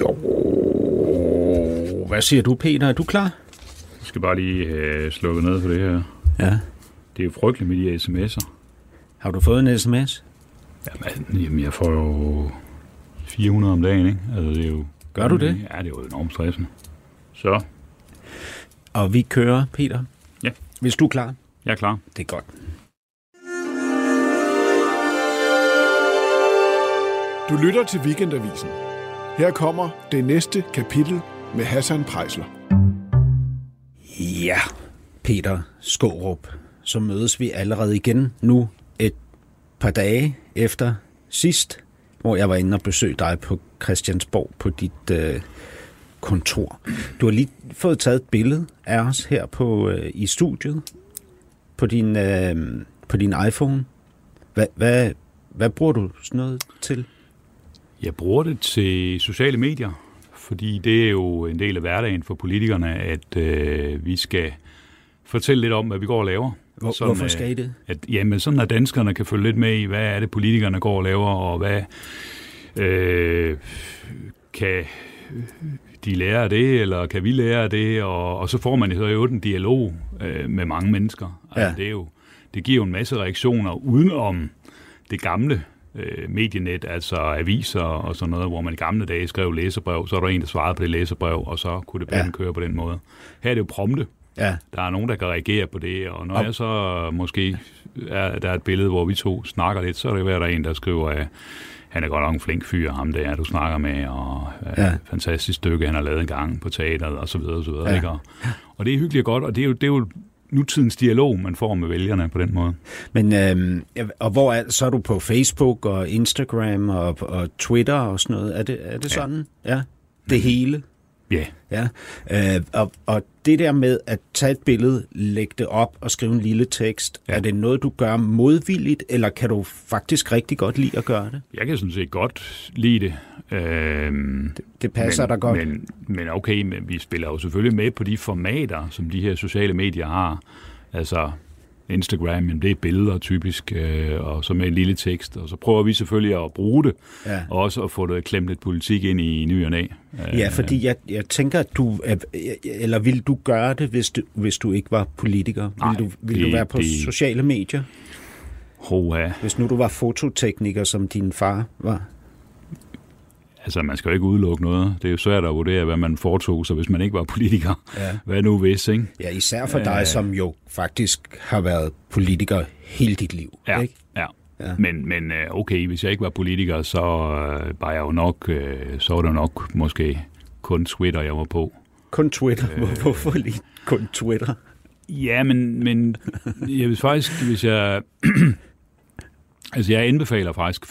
Jo. Hvad siger du, Peter? Er du klar? Jeg skal bare lige øh, slukke ned for det her. Ja. Det er jo frygteligt med de sms'er. Har du fået en sms? Jamen, jamen, jeg får jo 400 om dagen, ikke? Altså, det er jo, Gør du det? Ja, det er jo enormt stressende. Så, Og vi kører, Peter. Ja. Hvis du er klar. jeg er klar. Det er godt. Du lytter til Weekendavisen. Her kommer det næste kapitel med Hassan Prejsler. Ja, Peter Skårup. Så mødes vi allerede igen nu et par dage efter sidst, hvor jeg var inde og besøgte dig på Christiansborg på dit øh, kontor. Du har lige fået taget et billede af os her på øh, i studiet på din, øh, på din iPhone. Hvad, hvad, hvad bruger du sådan noget til? Jeg bruger det til sociale medier, fordi det er jo en del af hverdagen for politikerne, at øh, vi skal fortælle lidt om, hvad vi går og laver. Hvor, Sådan, hvorfor øh, skal I det? At, jamen, sådan at danskerne kan følge lidt med i, hvad er det, politikerne går og laver, og hvad øh, kan de lære af det, eller kan vi lære af det, og, og så får man jo jo en dialog øh, med mange mennesker. Altså, Ja. det, er jo, det giver jo en masse reaktioner udenom det gamle øh, medienet, altså aviser og sådan noget, hvor man i gamle dage skrev læserbrev, så er der en, der svarede på det læserbrev, og så kunne debatten Ja. køre på den måde. Her er det jo prompte. Ja, Der er nogen, der kan reagere på det, og når Og- jeg så måske er, der er et billede, hvor vi to snakker lidt, så er det være, der er en, der skriver, at han er godt nok en flink fyr, ham der, du snakker med, og Ja. ja. fantastisk stykke, han har lavet en gang på teateret, og så videre, og så videre. Ja. Ikke? Og, og det er hyggeligt og godt, og det er, jo, det er jo nutidens dialog, man får med vælgerne på den måde. Men øh, og hvor er, så er du på Facebook og Instagram og, og Twitter og sådan noget? Er det, er det sådan? Ja. Det hele? Ja, Ja. Øh, og, og det der med at tage et billede, lægge det op og skrive en lille tekst, ja. Er det noget, du gør modvilligt, eller kan du faktisk rigtig godt lide at gøre det? jeg kan sådan set godt lide det. Øhm, Det passer men, dig godt. Men, men okay, men vi spiller jo selvfølgelig med på de formater, som de her sociale medier har. Altså Instagram, jamen, det er billeder typisk, øh, og så med en lille tekst. Og så prøver vi selvfølgelig at bruge det, Ja. og også at få det klemt lidt politik ind i ny og næ. Ja, fordi jeg, jeg tænker, at du, er- eller vil du gøre det, hvis du, hvis du ikke var politiker? Vil, Nej, du, vil det- du være på det- sociale medier? Hoha. Hvis nu du var fototekniker, som din far var? Altså, man skal jo ikke udelukke noget. Det er jo svært at vurdere, hvad man foretog sig, hvis man ikke var politiker. Ja. Hvad nu hvis, ikke? Ja, især for dig, Øh. som jo faktisk har været politiker hele dit liv. Ja, Ikke? ja. Ja. Men, men øh, okay, hvis jeg ikke var politiker, så øh, var jeg jo nok, så var det nok måske kun Twitter, jeg var på. Kun Twitter. Øh. Hvorfor lige kun Twitter? Ja, men, men jeg vil faktisk, hvis jeg... altså, jeg anbefaler faktisk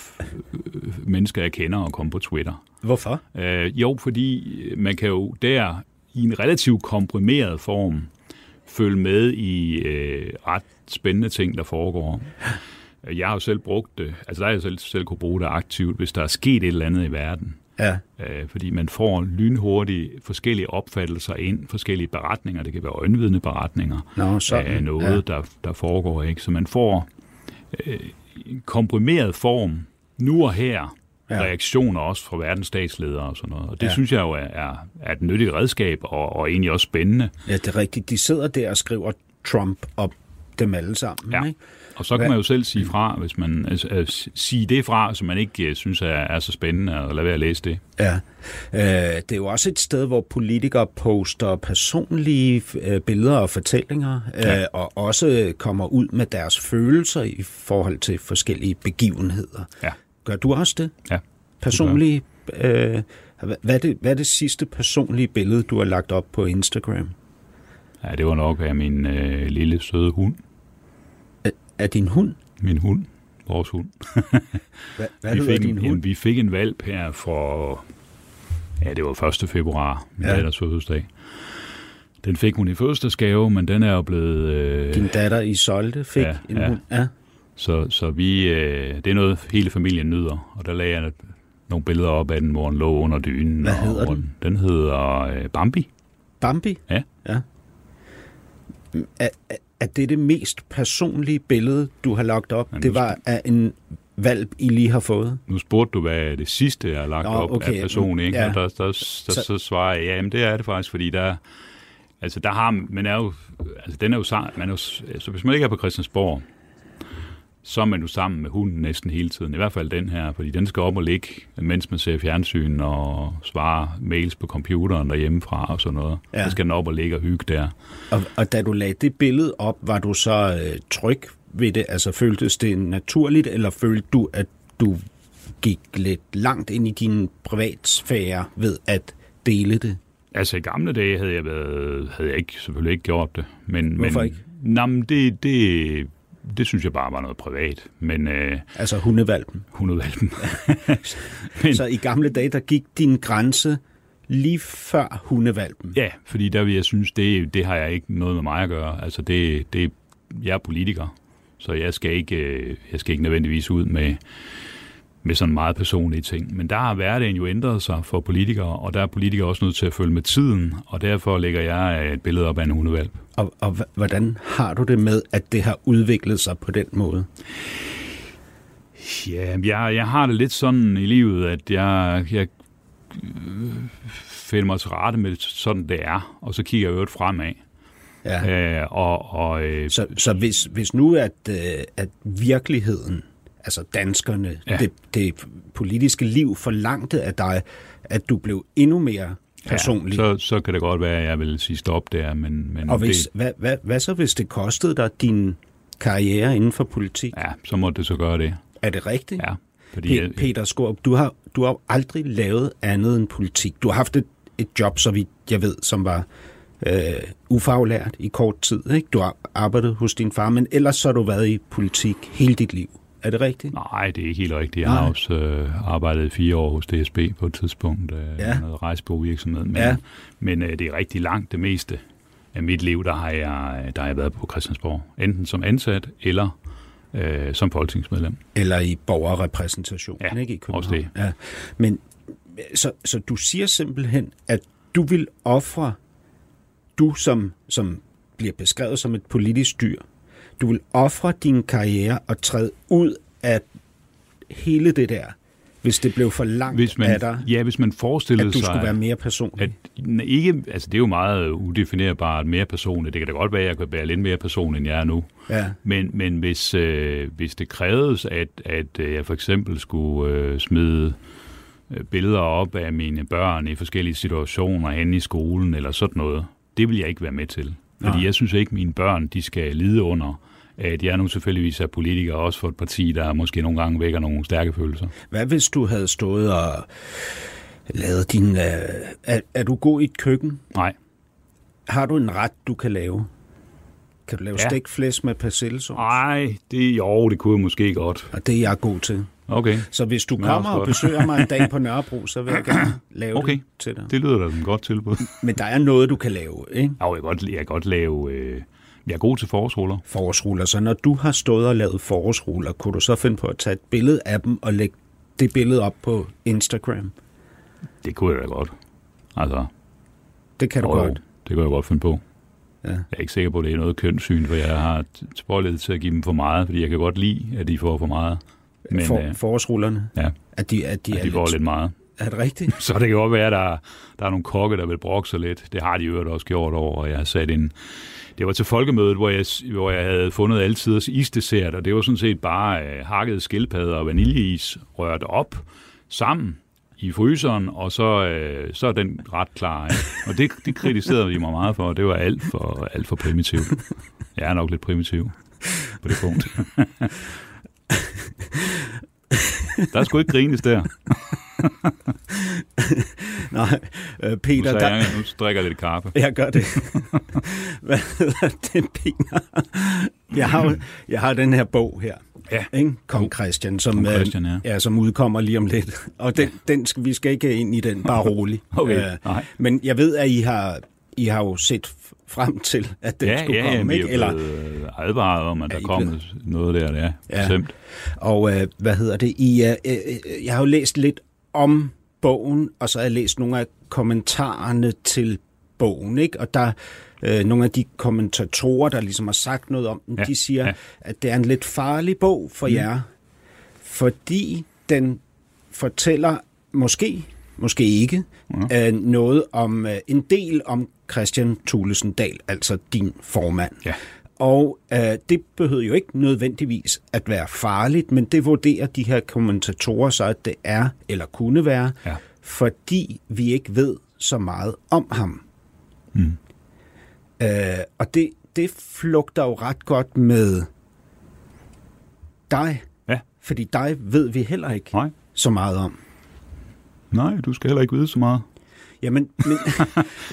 øh, mennesker, jeg kender, at komme på Twitter. Hvorfor? Øh, jo, fordi man kan jo der i en relativt komprimeret form følge med i øh, ret spændende ting, der foregår. Jeg har jo selv brugt det, altså der har jeg selv, selv kunne bruge det aktivt, hvis der er sket et eller andet i verden. Ja, Øh, fordi man får lynhurtigt forskellige opfattelser ind, forskellige beretninger. Det kan være øjenvidende beretninger Nå, sådan. af noget, ja. der, der foregår. ikke. Så man får øh, en komprimeret form, nu og her, Ja. reaktioner også fra verdens statsledere og sådan noget. Og det ja. synes jeg jo er, er, er et nyttigt redskab, og, og egentlig også spændende. ja, det er rigtigt. De sidder der og skriver Trump op dem alle sammen. Ja. Ikke? Og så kan Hvad- man jo selv sige fra, hvis man altså, altså, sige det fra, som man ikke øh, synes er, er så spændende, og lade være at læse det. Ja. Øh, det er jo også et sted, hvor politikere poster personlige øh, billeder og fortællinger, øh, Ja. og også kommer ud med deres følelser i forhold til forskellige begivenheder. Ja. Gør du også det? Ja. Personlige... Øh, hvad, hvad, er det, hvad er det sidste personlige billede, du har lagt op på Instagram? Ja, det var nok af min øh, lille søde hund. Er din hund? Min hund. Vores hund. Hvad, hvad vi, fik din en, hund? jamen, vi fik en valp her for... Ja, det var 1. februar, min Ja. datters fødselsdag. Den fik hun i fødselsdagsgave, men den er jo blevet... Øh, Din datter Isolde fik Ja, en ja. hund? Ja. så, så vi... Øh, det er noget, hele familien nyder. Og der lagde jeg nogle billeder op af den, hvor den lå under dynen. Hvad og hedder hvor den? Den hedder øh, Bambi. Bambi? Ja. ja. Er, er, er det det mest personlige billede, du har lagt op? Ja, det var af en valp, I lige har fået? Nu spurgte du, hvad er det sidste, jeg har lagt Nå, op okay, af person, ikke? ja. Og der, der, der, så, så svarer jeg, ja, jamen det er det faktisk, fordi der, altså der har, man er jo, altså den er jo man er jo, altså hvis man ikke er på Christiansborg, så er man jo sammen med hunden næsten hele tiden. I hvert fald den her, fordi den skal op og ligge, mens man ser fjernsyn og svarer mails på computeren derhjemmefra og sådan noget. Ja. Så skal den op og ligge og hygge der. Og, og da du lagde det billede op, var du så øh, tryg ved det? Altså føltes det naturligt, eller følte du, at du gik lidt langt ind i din privatsfære ved at dele det? Altså i gamle dage havde jeg, været, havde jeg ikke, selvfølgelig ikke gjort det. Men, Hvorfor men, ikke? Nå, men det, det, det synes jeg bare var noget privat. Men øh, Altså hundevalpen. hundevalpen. Men- Så i gamle dage, der gik din grænse lige før hundevalpen. ja, fordi der vil jeg synes, det, det har jeg ikke noget med mig at gøre. Altså det, det, jeg er politiker, så jeg skal ikke, øh, jeg skal ikke nødvendigvis ud med, med sådan meget personlige ting. Men der har hverdagen jo ændret sig for politikere, og der er politikere også nødt til at følge med tiden, og derfor lægger jeg øh, et billede op af en hundevalp. Og, og hvordan har du det med, at det har udviklet sig på den måde? Ja, jeg, jeg har det lidt sådan i livet, at jeg, jeg øh, finder mig til rette med sådan det er, og så kigger jeg øvrigt fremad. Ja. Øh, og, og, øh, Så, så hvis, hvis nu at, øh, at virkeligheden, altså danskerne, ja. Det, det politiske liv forlangte af dig, at du blev endnu mere personlig. Ja, så, så kan det godt være, at jeg vil sige stop der, men, men og hvis, det, hvad, hvad, hvad så, hvis det kostede dig din karriere inden for politik? ja, så må det så gøre det. Er det rigtigt? Ja, fordi Pe- jeg, Peter Skorp, du har, du har aldrig lavet andet end politik. Du har haft et, et job, så vidt jeg ved, som var øh, ufaglært i kort tid. Ikke? Du har arbejdet hos din far, men ellers så har du været i politik hele dit liv. Er det rigtigt? nej, det er ikke helt rigtigt. Jeg Nej. har også øh, arbejdet fire år hos DSB på et tidspunkt, øh, Ja. noget rejsbogvirksomhed. Men, Ja. men øh, det er rigtig langt det meste af mit liv, der har jeg, der har jeg været på Christiansborg. Enten som ansat eller øh, som folketingsmedlem. Eller i borgerrepræsentationen, Ja, ikke i København. også det. Ja. Men så, så du siger simpelthen, at du vil ofre, du som, som bliver beskrevet som et politisk dyr, du vil ofre din karriere og træde ud af hele det der, hvis det blev for langt Hvis man, af dig, ja, hvis man forestillede at du sig... skulle være mere personlig. at, ikke, altså det er jo meget udefinerbart mere personligt. Det kan da godt være, at jeg kan være lidt mere person, end jeg er nu. Ja. Men, men hvis, øh, hvis det krævedes, at, at øh, jeg for eksempel skulle øh, smide øh, billeder op af mine børn i forskellige situationer hen i skolen eller sådan noget, det vil jeg ikke være med til. Fordi Nej. jeg synes ikke, at mine børn de skal lide under, at jeg nu selvfølgeligvis er politiker, også for et parti, der måske nogle gange vækker nogle stærke følelser. Hvad hvis du havde stået og lavet din... Øh, er, er du god i et køkken? Nej, Har du en ret, du kan lave? Kan du lave ja. Flæsk med persillesauce? Ej, det, jo, det kunne jeg måske godt. Og det er jeg god til. Okay, Så hvis du kommer og besøger mig en dag på Nørrebro, så vil jeg gerne lave Okay. det til dig. det lyder da som et godt tilbud. Men der er noget, du kan lave, ikke? Jo, jeg kan godt, jeg kan godt lave... Øh, jeg er god til forårsruller. Forårsruller. Så når du har stået og lavet forårsruller, kunne du så finde på at tage et billede af dem og lægge det billede op på Instagram? Det kunne jeg da godt. Altså, Det kan du jo, godt. det kunne jeg godt finde på. Ja. Jeg er ikke sikker på, at det er noget kønssyn, for jeg har tilbøjelighed til at give dem for meget, fordi jeg kan godt lide, at de får for meget. Men For, øh, forårsrullerne? ja, At de, at de, at er de får lidt meget. Er det rigtigt? Så det kan godt være, at der, der er nogle kokke, der vil brokke sig lidt. Det har de jo også gjort over, og jeg har sat en... Det var til folkemødet, hvor jeg, hvor jeg havde fundet altiders isdessert, og det var sådan set bare øh, hakket skildpadder og vaniljeis rørt op sammen i fryseren, og så, øh, så er den ret klar. Ja. Og det, det kritiserede de mig meget for, og det var alt for, alt for primitivt. Jeg er nok lidt primitiv på det punkt. Der er sgu ikke grines der. Nej, øh, Nu, Peter, sagde der, jeg, nu drikker jeg lidt kaffe. Jeg gør det. Hvad hedder det, Peter? Jeg har, jo- jeg har den her bog her. Ja. Ikke? Kong Christian, som, Kong øh, Christian, ja. ja, som udkommer lige om lidt. Og den, den skal, vi skal ikke ind i den, bare rolig. Okay, Øh. Men jeg ved, at I har, I har jo set frem til, at den Ja, skulle ja, komme. ja, ikke? er Eller, blevet advaret om, at Er der I kommer noget der, ja, Ja. bestemt. og øh, hvad hedder det? I, øh, øh, jeg har jo læst lidt om bogen, og så har jeg læst nogle af kommentarerne til bogen, ikke? Og der øh, nogle af de kommentatorer, der ligesom har sagt noget om den, ja, de siger, ja. at det er en lidt farlig bog for mm. jer, fordi den fortæller måske, måske ikke, ja. øh, noget om øh, en del om Christian Thulesen Dahl, altså din formand. Ja. Og øh, det behøver jo ikke nødvendigvis at være farligt, men det vurderer de her kommentatorer så, at det er, eller kunne være, Ja. fordi vi ikke ved så meget om ham. Mm. Øh, og det, det flugter jo ret godt med dig, Ja. fordi dig ved vi heller ikke Nej. så meget om. Nej, du skal heller ikke vide så meget. Jamen, men,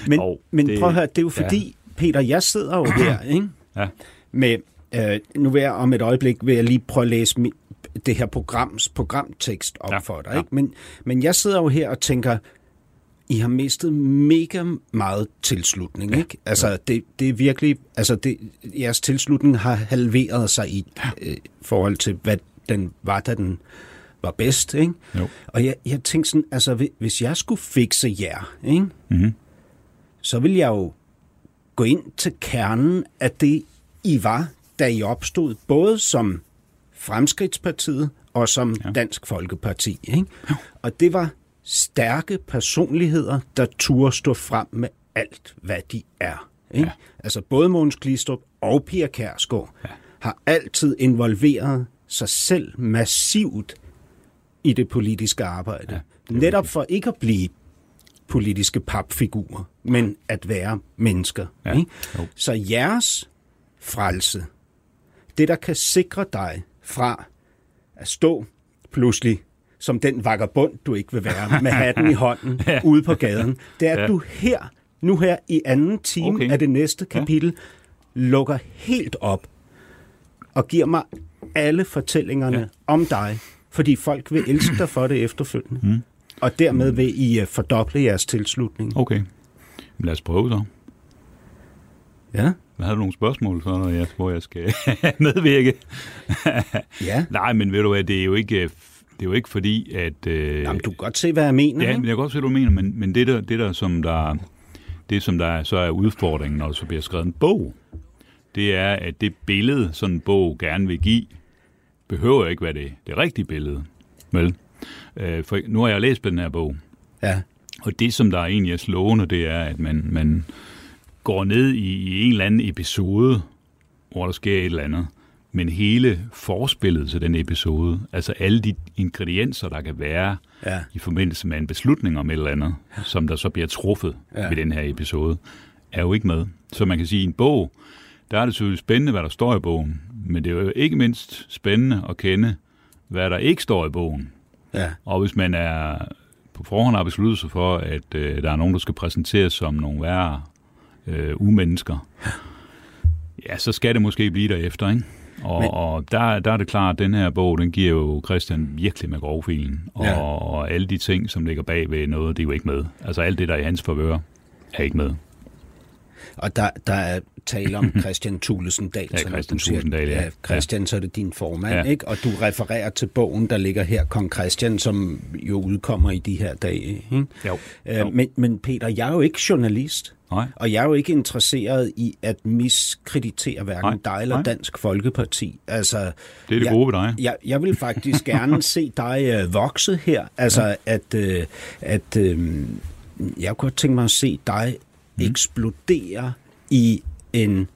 men, Jo, men det- prøv at høre, det er jo ja. fordi, Peter, jeg sidder jo her, ikke? Ja. med, øh, nu vil jeg om et øjeblik, vil jeg lige prøve at læse mi, det her programs programtekst op Ja, ja, for dig. ja. Ikke? Men, men jeg sidder jo her og tænker, I har mistet mega meget tilslutning, ja, ikke? Altså, det, det er virkelig, altså, det, jeres tilslutning har halveret sig i øh, forhold til, hvad den var, da den var bedst, ikke? Jo. Og jeg, jeg tænkte sådan, altså, hvi- hvis jeg skulle fikse jer, ikke? Mm-hmm. så vil jeg jo gå ind til kernen af det, I var, da I opstod, både som Fremskridtspartiet og som ja. Dansk Folkeparti. Ikke? Og det var stærke personligheder, der turde stå frem med alt, hvad de er. Ikke? Ja. Altså både Mogens Glistrup og Pia Kærsgaard ja. har altid involveret sig selv massivt i det politiske arbejde. Ja, Netop for ikke at blive politiske papfigurer, men at være mennesker. Ja, Ikke? jo. Så jeres frelse, det der kan sikre dig fra at stå pludselig som den vagabond, du ikke vil være, med hatten i hånden ja. ude på gaden, det er, at Ja. du her, nu her i anden time okay. af det næste kapitel, ja. lukker helt op og giver mig alle fortællingerne ja. om dig, fordi folk vil elske dig for det efterfølgende. Mm. Og dermed vil I øh, fordoble jeres tilslutning. Okay. Lad os prøve så. Ja. Hvad har du nogle spørgsmål så, når jeg, hvor jeg skal medvirke? Ja. Nej, men ved du hvad, det er jo ikke, øh, det er jo ikke fordi, at... Øh, Jamen, du kan godt se, hvad jeg mener. Ja, men jeg kan godt se, hvad du mener, men, men det, der, det der, som der, det, som der så er udfordringen, når der så bliver skrevet en bog, det er, at det billede, sådan en bog gerne vil give, behøver jo ikke være det, det rigtige billede. Vel? Øh, for nu har jeg læst den her bog, Ja. og det, som der er egentlig er slående, det er, at man, man går ned i, i en eller anden episode, hvor der sker et eller andet, men hele forspillet til den episode, altså alle de ingredienser, der kan være Ja. i forbindelse med en beslutning om et eller andet, som der så bliver truffet ja. Ja. ved den her episode, er jo ikke med. Så man kan sige, at i en bog, der er det selvfølgelig spændende, hvad der står i bogen, men det er jo ikke mindst spændende at kende, hvad der ikke står i bogen. Ja. Og hvis man er på forhånd har besluttet sig for, at øh, der er nogen, der skal præsenteres som nogle værre øh, umennesker, ja, så skal det måske blive derefter, ikke? Og, Men- og der, der er det klart, at den her bog, den giver jo Christian virkelig med grovfilen. Og, Ja. og alle de ting, som ligger bag ved noget, det er jo ikke med. Altså alt det, der er i hans favør, er ikke med. Og der, der er tale om Christian Thulesen Dahl. Ja, Christian Dahl, ja. ja. Christian, så er det din formand, Ja. ikke? Og du refererer til bogen, der ligger her, Kong Christian, som jo udkommer i de her dage. Ikke? Jo. Jo. Øh, men, men Peter, jeg er jo ikke journalist. Nej. Og jeg er jo ikke interesseret i at miskreditere hverken Nej, dig eller nej. Dansk Folkeparti. Altså, Det er det jeg, gode ved dig. Jeg, jeg vil faktisk gerne se dig øh, vokse her. Altså, ja. at, øh, at øh, jeg kunne godt tænke mig at se dig mm. eksplodere i en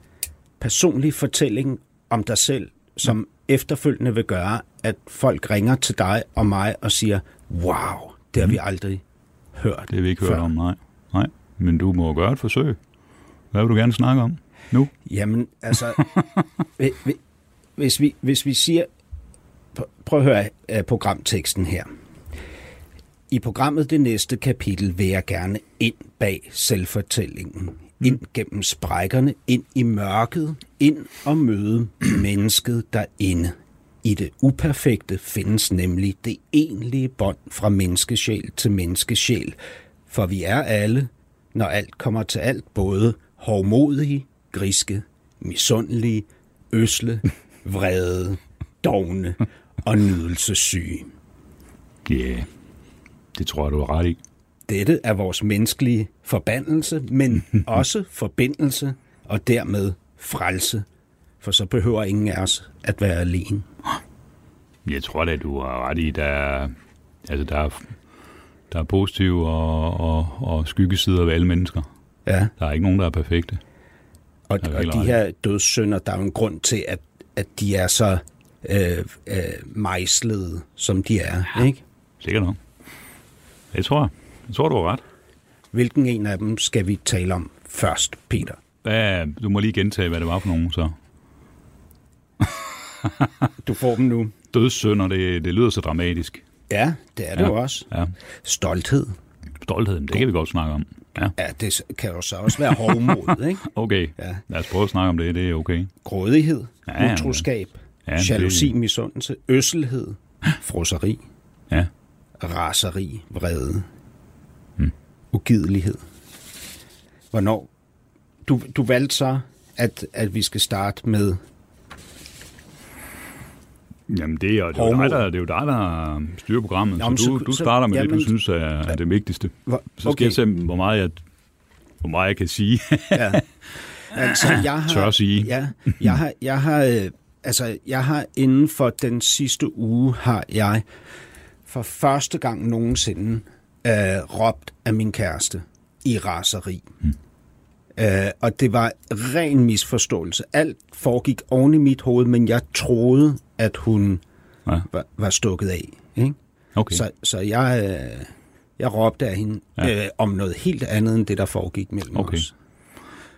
personlig fortælling om dig selv, som mm. efterfølgende vil gøre, at folk ringer til dig og mig og siger, wow, det har vi aldrig hørt Det har vi ikke før. hørt om, nej. Nej, men du må gøre et forsøg. Hvad vil du gerne snakke om nu? Jamen, altså, hvi- hvi- hvis vi, hvis vi siger, pr- prøv at høre uh, programteksten her. I programmet det næste kapitel vil jeg gerne ind bag selvfortællingen. Ind gennem sprækkerne, ind i mørket, ind og møde mennesket derinde. I det uperfekte findes nemlig det egentlige bånd fra menneskesjæl til menneskesjæl. For vi er alle, når alt kommer til alt, både hovmodige, griske, misundelige, øsle, vrede, dogne og nydelsessyge. Ja, yeah. det tror jeg, du har ret i. Dette er vores menneskelige forbandelse, men også forbindelse og dermed frelse. For så behøver ingen af os at være alene. Jeg tror da, du har ret i, der er, altså, der er, der er positive og, og, og skyggesider ved alle mennesker. Ja. Der er ikke nogen, der er perfekte. Og, Ja, og de her dødssynder, der er jo en grund til, at, at de er så øh, øh, mejslede, som de er. Ja. Ikke? Sikkert nok. Det tror jeg. Jeg tror, du har ret. Hvilken en af dem skal vi tale om først, Peter? Hvad, du må lige gentage, hvad det var for nogen, så. Du får dem nu. Dødssønder, det, det lyder så dramatisk. Ja, det er det Ja. jo også. Ja. Stolthed. Stoltheden, det kan vi godt snakke om. Ja, Ja, det kan jo så også være hovmod, ikke? okay. Ja. Lad os prøve at snakke om det, det er okay. Grådighed, Ja, utroskab, Ja, det- jalousi, misundelse, øsselhed, frosseri, Ja. raseri, vrede. Ugidelighed. Hvornår? Du, du valgte så, at, at vi skal starte med... Jamen, det er, det, er jo dig, der, det er jo dig, der styrer programmet, Nå, men så du, så- du starter med det, jamen- du synes er, er det vigtigste. Hvor, Så skal jeg se, hvor meget jeg, hvor meget jeg kan sige. ja. Altså, jeg har, Tør sige. Ja, jeg har, jeg har, øh, altså, jeg har inden for den sidste uge, har jeg for første gang nogensinde øh, råbt af min kæreste i raseri. Hmm. Øh, og det var ren misforståelse. Alt foregik oven i mit hoved, men jeg troede, at hun Ja. var, var stukket af. Ikke? Okay. Så, så jeg, øh, jeg råbte af hende ja. øh, om noget helt andet, end det, der foregik mellem Okay. os.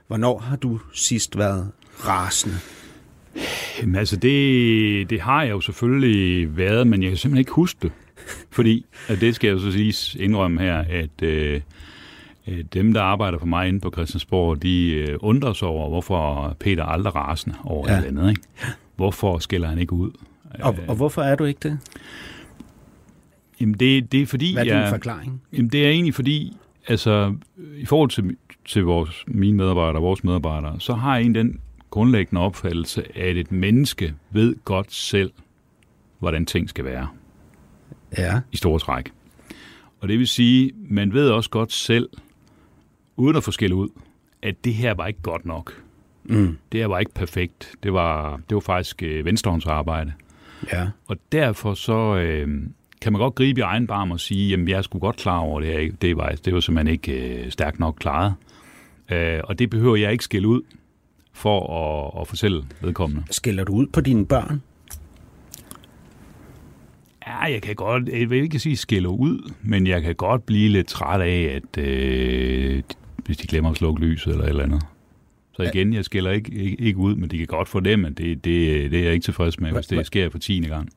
Hvornår har du sidst været rasende? Jamen, altså, det, det har jeg jo selvfølgelig været, men jeg kan simpelthen ikke huske det. Fordi, og det skal jeg så sige indrømme her, at øh, dem, der arbejder for mig inde på Christiansborg, de øh, undrer sig over, hvorfor Peter aldrig rasende over ja. Et andet. Ikke? Hvorfor skiller han ikke ud? Og, og hvorfor er du ikke det? Jamen, det, det er fordi, Hvad er din jeg, forklaring? Jamen, det er egentlig fordi, altså, i forhold til, til vores, mine medarbejdere, vores medarbejdere, så har jeg en den grundlæggende opfattelse, at et menneske ved godt selv, hvordan ting skal være Ja. i store træk. Og det vil sige, man ved også godt selv, uden at få skæld ud, at det her var ikke godt nok. Mm. Det her var ikke perfekt. Det var, det var faktisk øh, venstrehåndsarbejde. Ja. Og derfor så øh, kan man godt gribe i egen barm og sige, jamen jeg sgu godt klar over det her. Det var, det var simpelthen ikke øh, stærkt nok klaret. Øh, og det behøver jeg ikke skille ud for at, at fortælle vedkommende. Skiller du ud på dine børn? Ja, jeg kan godt, jeg vil ikke sige skille ud, men jeg kan godt blive lidt træt af, at øh, hvis de glemmer at slukke lyset eller et eller andet. Så igen, jeg skiller ikke, ikke, ikke ud, men de kan godt fornemme, at det, det, det er jeg ikke tilfreds med, hvis det sker for tiende gang.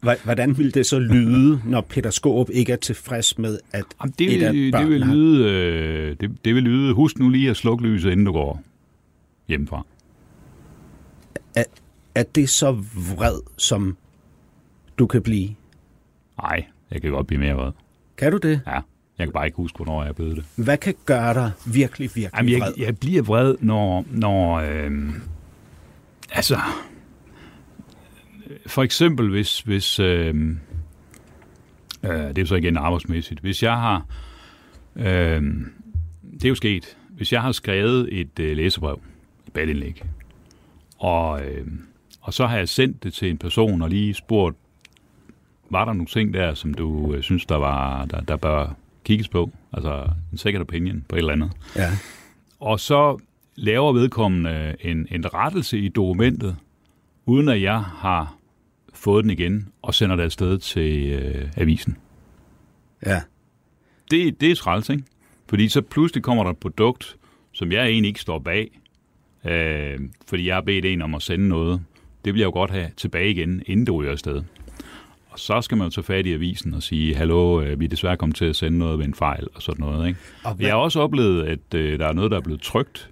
Hvordan vil det så lyde, når Peter Skåb ikke er tilfreds med, at Jamen, det, et af vil, det, vil lyde, øh, det, det vil lyde, husk nu lige at slukke lyset, inden du går hjemmefra. er det så vred, som du kan blive? Nej, jeg kan godt blive mere vred. Kan du det? Ja, jeg kan bare ikke huske, hvornår jeg er blevet det. Hvad kan gøre dig virkelig, virkelig Jamen, vred? jeg, jeg bliver vred, når, når øh, altså, for eksempel hvis, hvis øh, øh, det er så igen arbejdsmæssigt, hvis jeg har, øh, det er jo sket, hvis jeg har skrevet et øh, læsebrev, et balindlæg, og, øh, og så har jeg sendt det til en person og lige spurgt, var der nogle ting der, som du øh, synes, der, var, der, der bør kigges på? Altså en second opinion på et eller andet. Ja. Og så laver vedkommende en, en rettelse i dokumentet, uden at jeg har fået den igen, og sender det afsted til øh, avisen. Ja. Det, det er træls, ikke? Fordi så pludselig kommer der et produkt, som jeg egentlig ikke står bag, øh, fordi jeg har bedt en om at sende noget. Det vil jeg jo godt have tilbage igen, inden det ryger afsted. Og så skal man jo tage fat i avisen og sige, hallo, øh, vi er desværre kommet til at sende noget ved en fejl og sådan noget. Ikke? Og hvad- Jeg har også oplevet, at øh, der er noget, der er blevet trygt,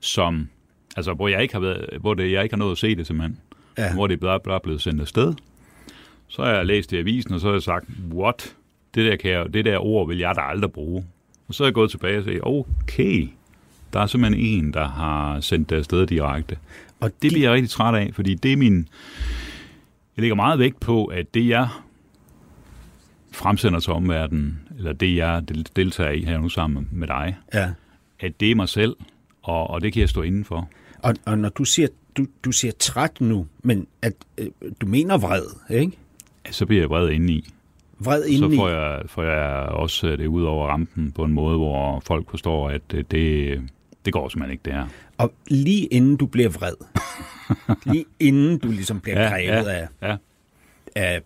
som, altså, hvor, jeg ikke har været, hvor det, jeg ikke har nået at se det simpelthen. Ja. Hvor det er bare, bare blevet sendt afsted. Så har jeg læst det i avisen, og så har jeg sagt, what? Det der, kan jeg, det der ord vil jeg da aldrig bruge. Og så er jeg gået tilbage og sagt, okay, der er simpelthen en, der har sendt det afsted direkte. Og Det bliver jeg rigtig træt af, fordi det er min... Jeg lægger meget vægt på, at det jeg fremsender til omverdenen, eller det jeg del- deltager i her nu sammen med dig, Ja. at det er mig selv, og, og det kan jeg stå inden for. Og, og når du siger, du du, siger træt nu, men at, øh, du mener vred, ikke? Så bliver jeg vred indeni. Vred Så indeni. får jeg, får jeg også øh, det ud over rampen på en måde, hvor folk forstår, at øh, det, det går simpelthen ikke, det her. Og lige inden du bliver vred, lige inden du ligesom bliver Ja, grebet ja, af, ja. af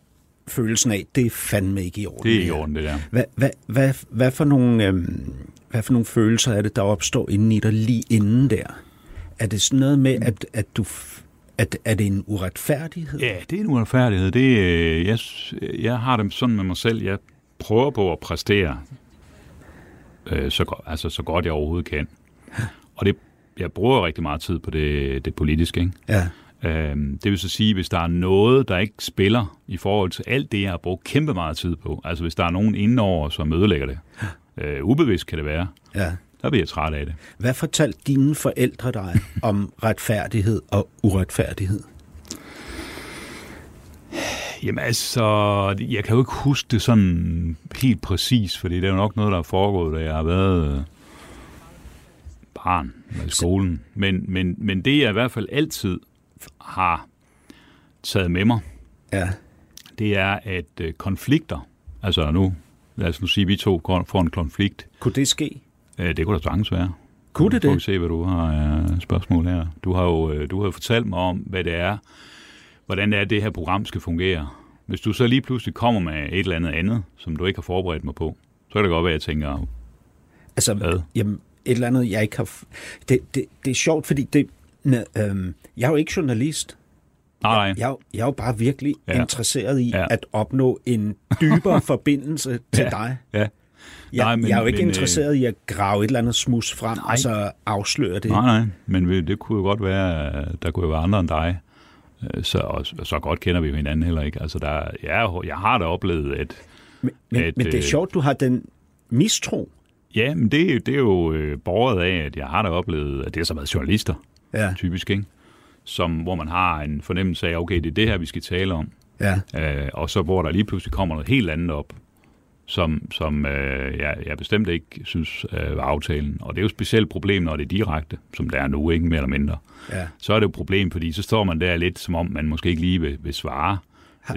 følelsen af, det er fandme ikke i orden. Det er i orden, det der. Hvad, hvad, hvad, hvad, for nogle, øhm, hvad for nogle følelser er det, der opstår inden i dig lige inden der? Er det sådan noget med, at, at du... At, er det en uretfærdighed? Ja, det er en uretfærdighed. Det, øh, jeg, jeg har det sådan med mig selv. Jeg prøver på at præstere øh, så, go- altså, så godt jeg overhovedet kan. Og det, jeg bruger rigtig meget tid på det, det politiske. Ikke? Ja. Øhm, det vil så sige, hvis der er noget, der ikke spiller i forhold til alt det, jeg har brugt kæmpe meget tid på, altså hvis der er nogen indenover, som ødelægger det, øh, ubevidst kan det være, ja. der bliver jeg træt af det. Hvad fortalte dine forældre dig om retfærdighed og uretfærdighed? Jamen altså, jeg kan jo ikke huske det sådan helt præcis, fordi det er jo nok noget, der er foregået, da jeg har været barn i skolen. Men, men, men det, jeg i hvert fald altid har taget med mig, Ja. det er, at øh, konflikter, altså nu, lad os nu sige, at vi to får en konflikt, Kunne det ske? øh, det kunne da sagtens være. Kunne det Nu får vi det? se, hvad du har af spørgsmål her. Du har jo øh, du har fortalt mig om, hvad det er, hvordan det er, det her program skal fungere. Hvis du så lige pludselig kommer med et eller andet andet, som du ikke har forberedt mig på, så kan det godt være, at jeg tænker, Altså, Hvad? jamen, eller andet, jeg ikke har... Det, det, det er sjovt, fordi det, øhm, jeg er jo ikke journalist. nej, nej, Jeg, jo- jeg er jo bare virkelig Ja. interesseret i Ja. at opnå en dybere forbindelse til Ja. dig. ja, Jeg, Nej, men- jeg er jo ikke men, øh, interesseret i at grave et eller andet smus frem, Nej. og så afsløre det. nej, nej, men det kunne jo godt være, der kunne jo være andre end dig, Øh, så, og, og så godt kender vi jo hinanden heller ikke. Altså, der, jeg, jeg har da oplevet, at Men, men, At, men det er øh, sjovt, du har den mistro. Ja, men det, er- det er jo øh, borget af, at jeg har da oplevet, at det har så været journalister, Ja, typisk, ikke? Som, hvor man har en fornemmelse af, okay, det er det her, vi skal tale om. ja. Øh, og så hvor der lige pludselig kommer noget helt andet op, som, som øh, jeg, jeg bestemt ikke synes øh, var aftalen. Og det er jo et specielt problem, når det er direkte, som det er nu, ikke mere eller mindre. ja. Så er det jo et problem, fordi så står man der lidt, som om man måske ikke lige vil, vil svare.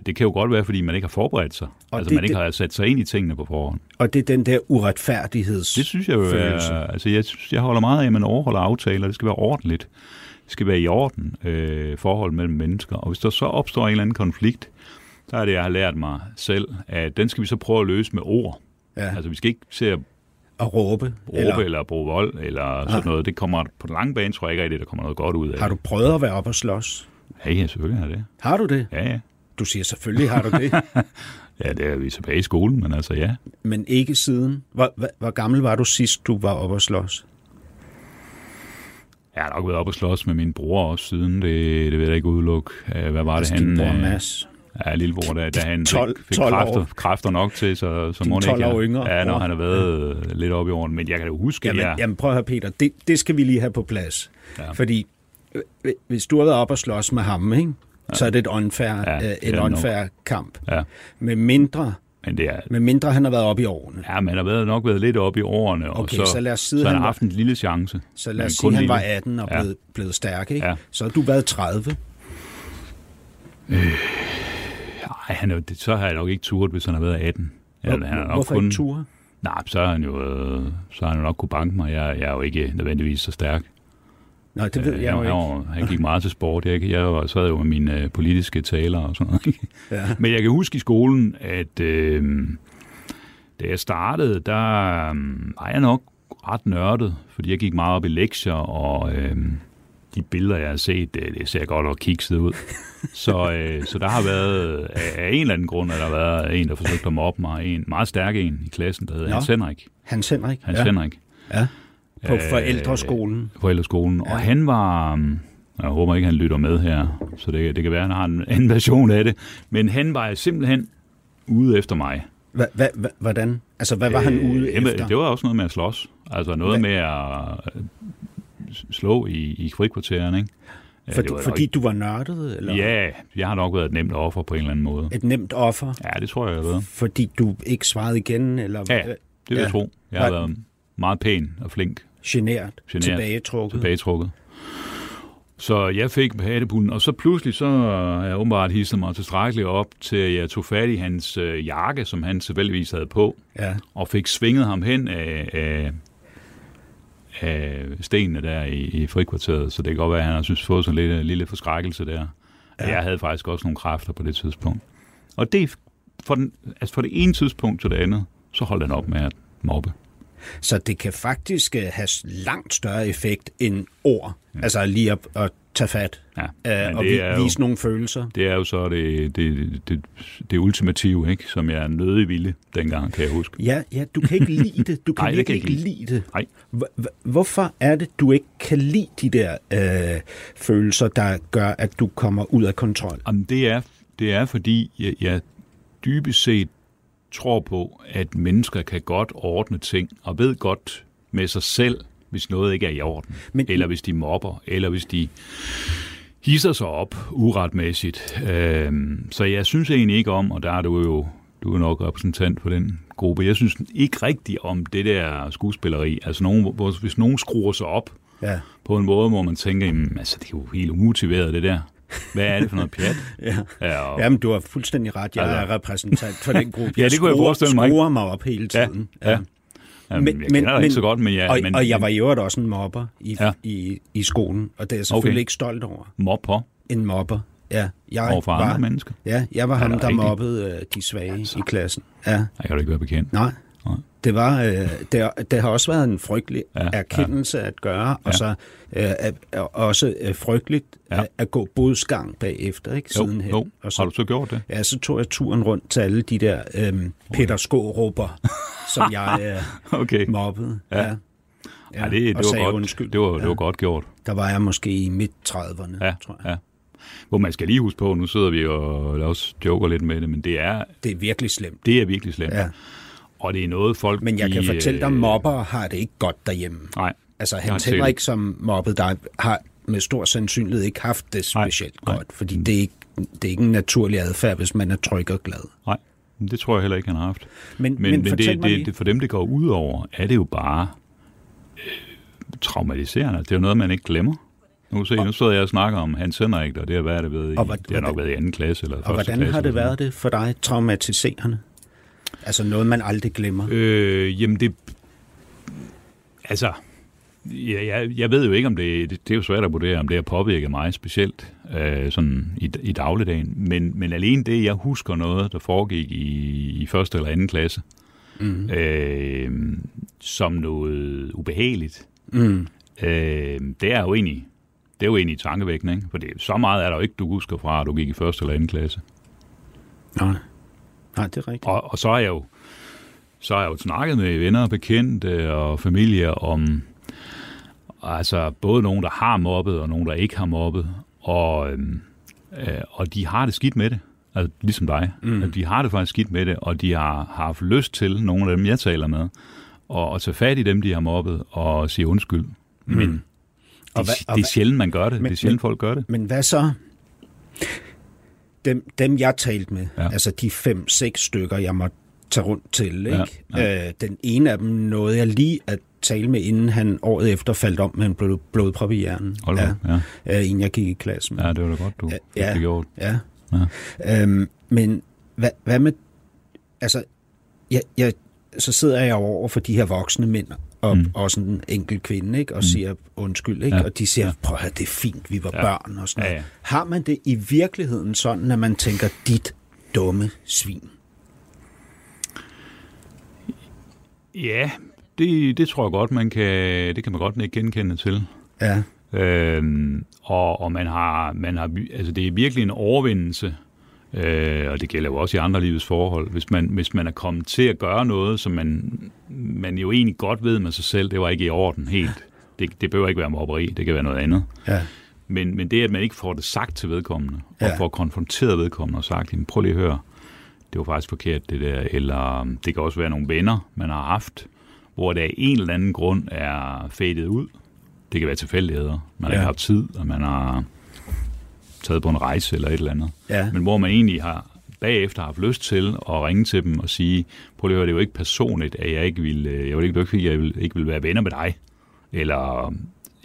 Det kan jo godt være, fordi man ikke har forberedt sig. Og altså det- man ikke det- har sat sig ind i tingene på forhånd. Og det er den der uretfærdigheds... Det synes jeg jo følelse. er, altså jeg, synes, jeg holder meget af, at man overholder aftaler. Det skal være ordentligt. Det skal være i orden øh, forhold mellem mennesker. Og hvis der så opstår en eller anden konflikt, der er det, jeg har lært mig selv, at den skal vi så prøve at løse med ord. Ja, Altså vi skal ikke se at at råbe. råbe eller, eller bruge vold eller sådan noget. Det kommer på den lange bane, tror jeg ikke rigtig, der kommer noget godt ud af Har du prøvet at være op og slås? Ja, ja, selvfølgelig har det. Har du det? Ja, ja. Du siger selvfølgelig har du det, Ja, det er vi tilbage i skolen, men altså ja. men ikke siden. Hvor, hvor, hvor gammel var du sidst, du var op og slås? Jeg har nok været op og slås med min bror også siden. Det, det vil jeg ikke udelukke. Øh, Hvad var det, Altså, han... bror øh, Mads. Ja, lillebror, da, da han 12 fik, fik 12 år. kræfter, kræfter nok til, så, så må 12 ikke... år yngre Ja, når han har været ja. lidt oppe i årene. Men jeg kan jo huske, Jamen, at jeg... jamen prøv at høre, Peter, det, det skal vi lige have på plads. Ja. Fordi øh, hvis du har været op og slås med ham, ikke? Så er det et unfair, Ja, ja, det en unfair kamp. Ja, Med mindre, men det er... med mindre han har været op i årene. Ja, men han har været, nok været lidt oppe i årene, og Okay, så, så lad os sige, så han har haft en lille chance. Så lad os sige, han lille. var 18 og Ja. blevet, blevet stærk. Ikke? Ja. Så har du været 30. Nej, han er, så har jeg nok ikke turet, hvis han har været 18. Ja, Hvor, han har nok hvorfor kun, ikke ture? Nej, så har han jo, øh, så har han jo nok kunne banke mig. Jeg, jeg er jo ikke nødvendigvis så stærk. Nej, det ved Øh, jeg jo han, ikke. var- han gik meget til sport. Jeg, jeg sad jo med mine øh, politiske taler og sådan noget. Ja. Men jeg kan huske i skolen, at øh, da jeg startede, der øh, var jeg nok ret nørdet, fordi jeg gik meget op i lektier, og øh, de billeder, jeg har set, det, det ser godt og kikset ud. Så, øh, så der har været, af, af en eller anden grund, at der har været en, der forsøgte at mobbe mig, en meget stærk en i klassen, der hedder Nå. Hans Henrik. Hans Henrik. Hans ja. Henrik ja. På Øh, forældreskolen. forældreskolen, ja. og han var, um, jeg håber ikke, han lytter med her, så det, det kan være, at han har en anden version af det, men han var simpelthen ude efter mig. Hva, hva, hva, hvordan? Altså, hvad var han ude Øh, jamen, efter? Det var også noget med at slås, altså noget Hvad? med at øh, slå i, i frikvarteren, ikke? For, det var fordi du var nørdet? Eller? Ja, jeg har nok været et nemt offer på en eller anden måde. Et nemt offer? Ja, det tror jeg, jeg har været. Fordi du ikke svarede igen? Eller Ja, Det vil Ja. jeg tro. Jeg har Nej. været meget pæn og flink, genert, Genert. tilbagetrukket? tilbagetrukket. Så jeg fik hattepullen, og så pludselig så har jeg åbenbart hisset mig tilstrækkeligt op til, at jeg tog fat i hans øh, jakke, som han tilfældigvis havde på, Ja. og fik svinget ham hen af, af, af stenene der i, i frikvarteret. Så det kan godt være, at han har synes fået sådan en lille, forskrækkelse der. Ja. Jeg havde faktisk også nogle kræfter på det tidspunkt. Og det for, den, altså for det ene tidspunkt til det andet, så holdt han op med at mobbe. Så det kan faktisk øh, have langt større effekt end ord. Ja. Altså lige at, at tage fat Ja, øh, og vi, er jo- vise nogle følelser. Det er jo så det, det, det, det ultimative, ikke? som jeg nødig ville dengang, kan jeg huske. Ja, ja, du kan ikke lide det. Du kan Nej, virkelig ikke ikke lide det. Nej. Hvorfor er det, du ikke kan lide de der øh, følelser, der gør, at du kommer ud af kontrol? Jamen, det er, det er fordi, jeg, jeg dybest set tror på, at mennesker kan godt ordne ting, og ved godt med sig selv, hvis noget ikke er i orden. Men- eller hvis de mobber, eller hvis de hisser sig op uretmæssigt. Øhm, så jeg synes egentlig ikke om, og der er du jo du er nok repræsentant for den gruppe, jeg synes ikke rigtigt om det der skuespilleri. Altså nogen, hvis nogen skruer sig op Ja. på en måde, hvor man tænker, jamen, altså, det er jo helt umotiveret det der. Hvad er det for noget pjat? Ja. Ja, og, Jamen, du har fuldstændig ret. Jeg Altså- er repræsentant for den gruppe. Ja, det kunne jeg forestille mig, skruer mig op hele tiden. Ja, ja. Jamen, men, jeg kender dig ikke så godt, men, jeg, og, men, og jeg var i øvrigt også en mobber i, Ja. ja. i, i skolen, og det er jeg selvfølgelig Okay. ikke stolt over. mob på En mobber. Ja, jeg over for var, andre mennesker. Ja, jeg var ham, der rigtigt? mobbede øh, de svage altså. i klassen. Ja, Jeg kan du ikke være bekendt. nej. Det, var, øh, det, har- det har også været en frygtelig Ja, erkendelse ja. at gøre, og Ja. så øh, også øh, frygteligt Ja. at, at gå bodsgang bagefter, ikke? Jo, Sidenhen. jo. Og så, Har du så gjort det? Ja, så tog jeg turen rundt til alle de der øhm, Peter Skårupper, som jeg øh, Okay. mobbede. Ja. Ja. Ja, det, det, og var godt, undskyld. det, var, det ja. var godt gjort. Der var jeg måske i midt-30'erne, Ja, tror jeg. ja. Hvor man skal lige huske på, nu sidder vi og også joker lidt med det, men det er, Det er virkelig slemt. det er virkelig slemt. Ja. Og det er noget, folk... Men jeg kan de, fortælle dig, øh, mobber har det ikke godt derhjemme. Nej, Altså, har Hans. Henrik, som mobbede dig, har med stor sandsynlighed ikke haft det Nej, specielt nej. godt, fordi det er, ikke, det er ikke en naturlig adfærd, hvis man er tryg og glad. nej. Det tror jeg heller ikke, han har haft. Men, Men, men, men, det, det, det, for dem, det går ud over, er det jo bare øh, traumatiserende. Det er jo noget, man ikke glemmer. Nu, se, nu sidder jeg og snakker om Hans Henrik, og det har været det ved i, Og det har nok været i anden klasse eller Og hvordan klasse. har det været det for dig, traumatiserende? Altså noget, man aldrig glemmer. Øh, jamen det... Altså, ja, jeg, jeg ved jo ikke, om det, det... Det er jo svært at vurdere, om det har påvirket mig specielt øh, sådan i, i dagligdagen. Men, men alene det, jeg husker noget, der foregik i, i første eller anden klasse, Mm. øh, som noget ubehageligt, Mm. øh, det er jo egentlig... Det er jo egentlig tankevækkende, ikke? For det, så meget er der jo ikke, du husker fra, at du gik i første eller anden klasse. Nej. Nej, det er rigtigt. Og, og så har jeg jo så har jeg jo snakket med venner og bekendte og familie om altså både nogen, der har mobbet, og nogen, der ikke har mobbet. Og, øhm, øh, og de har det skidt med det. Altså, ligesom dig. Mm. At de har det faktisk skidt med det, og de har, har haft lyst til, nogle af dem, jeg taler med, og, og tage fat i dem, de har mobbet, og sige undskyld. Mm. Men Og det, hvad- og det er sjældent, man gør det. Men- det er sjældent, men- folk gør det. Men hvad så? Dem, dem jeg talte med, Ja. altså de fem-seks stykker, jeg måtte tage rundt til, ikke? Ja, Ja, Øh, den ene af dem nåede jeg lige at tale med, inden han året efter faldt om med en blod, blodprop i hjernen. Hold ja. ja. Øh, en jeg gik i klasse med. ja, det var da godt, du fik Ja. det gjort. Ja. Ja. Øhm, men hvad, hvad med... Altså, jeg, jeg, så sidder jeg over for de her voksne mænd, og mm. også en enkelt kvinde, ikke? og mm. siger undskyld, ikke? Ja. Og de siger, prøv at høre, det er fint, vi var Ja. børn og sådan noget. Ja, ja. Har man det i virkeligheden sådan, at man tænker, dit dumme svin? Ja, det, det tror jeg godt, man kan, det kan man godt ikke genkende til. Ja, Øhm, og og man har, man har, altså det er virkelig en overvindelse, øh, og det gælder jo også i andre livets forhold, hvis man, hvis man er kommet til at gøre noget, som man, man jo egentlig godt ved med sig selv, det var ikke i orden helt. Det, det behøver ikke være mobberi, det kan være noget andet. ja, Men, men det, at man ikke får det sagt til vedkommende, og Ja. får konfronteret vedkommende og sagt, jamen, prøv lige at høre, det var faktisk forkert det der, eller det kan også være nogle venner, man har haft, hvor der af en eller anden grund er fadet ud. Det kan være tilfældigheder. Man har Ja. ikke haft tid, og man har taget på en rejse eller et eller andet. ja, Men hvor man egentlig har bagefter haft lyst til at ringe til dem og sige, prøv lige at det er jo ikke personligt, at jeg ikke vil, øh, jeg vil ikke, ikke, jeg vil, ikke vil være venner med dig, eller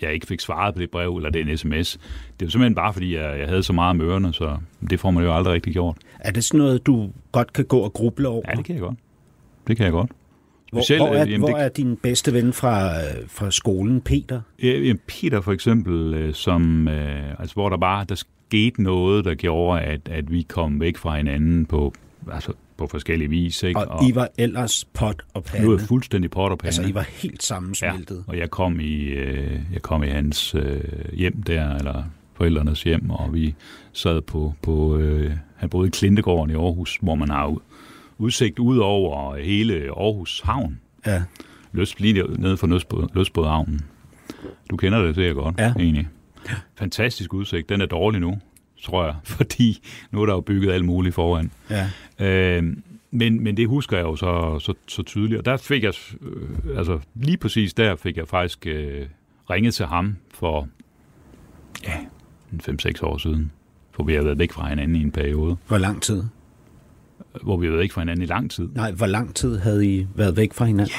jeg ikke fik svaret på det brev, eller den sms. Det var simpelthen bare, fordi jeg, jeg havde så meget ørerne, så det får man jo aldrig rigtig gjort. Er det sådan noget, du godt kan gå og gruble over? Ja, det kan jeg godt. Det kan jeg godt. Specielt, hvor, hvor, er, jamen, hvor er din bedste ven fra, fra skolen, Peter? Ja, Peter for eksempel, øh, som, øh, altså, hvor der bare der skete noget, der gjorde, at, at vi kom væk fra hinanden på, altså, på forskellige vis. Ikke? Og, og I var ellers pot og pande? Nu er fuldstændig pot og pande. Altså, I var helt sammensmeltet? Ja, og jeg kom i, øh, jeg kom i hans øh, hjem der, eller forældrenes hjem, og vi sad på, på øh, han boede i Klintegården i Aarhus, hvor man har udsigt ud over hele Aarhus Havn. Ja. Løs, lige nede for Løsbådhavnen. Du kender det sikkert godt, ja. egentlig. Fantastisk udsigt. Den er dårlig nu, tror jeg, fordi nu er der jo bygget alt muligt foran. Ja. Øh, men, men det husker jeg jo så, så, så tydeligt. Og der fik jeg, øh, altså lige præcis der fik jeg faktisk øh, ringet til ham for, ja, 5-6 år siden. For vi har været væk fra hinanden i en periode. Hvor lang tid? Hvor vi har været væk fra hinanden i lang tid. Nej, hvor lang tid havde I været væk fra hinanden?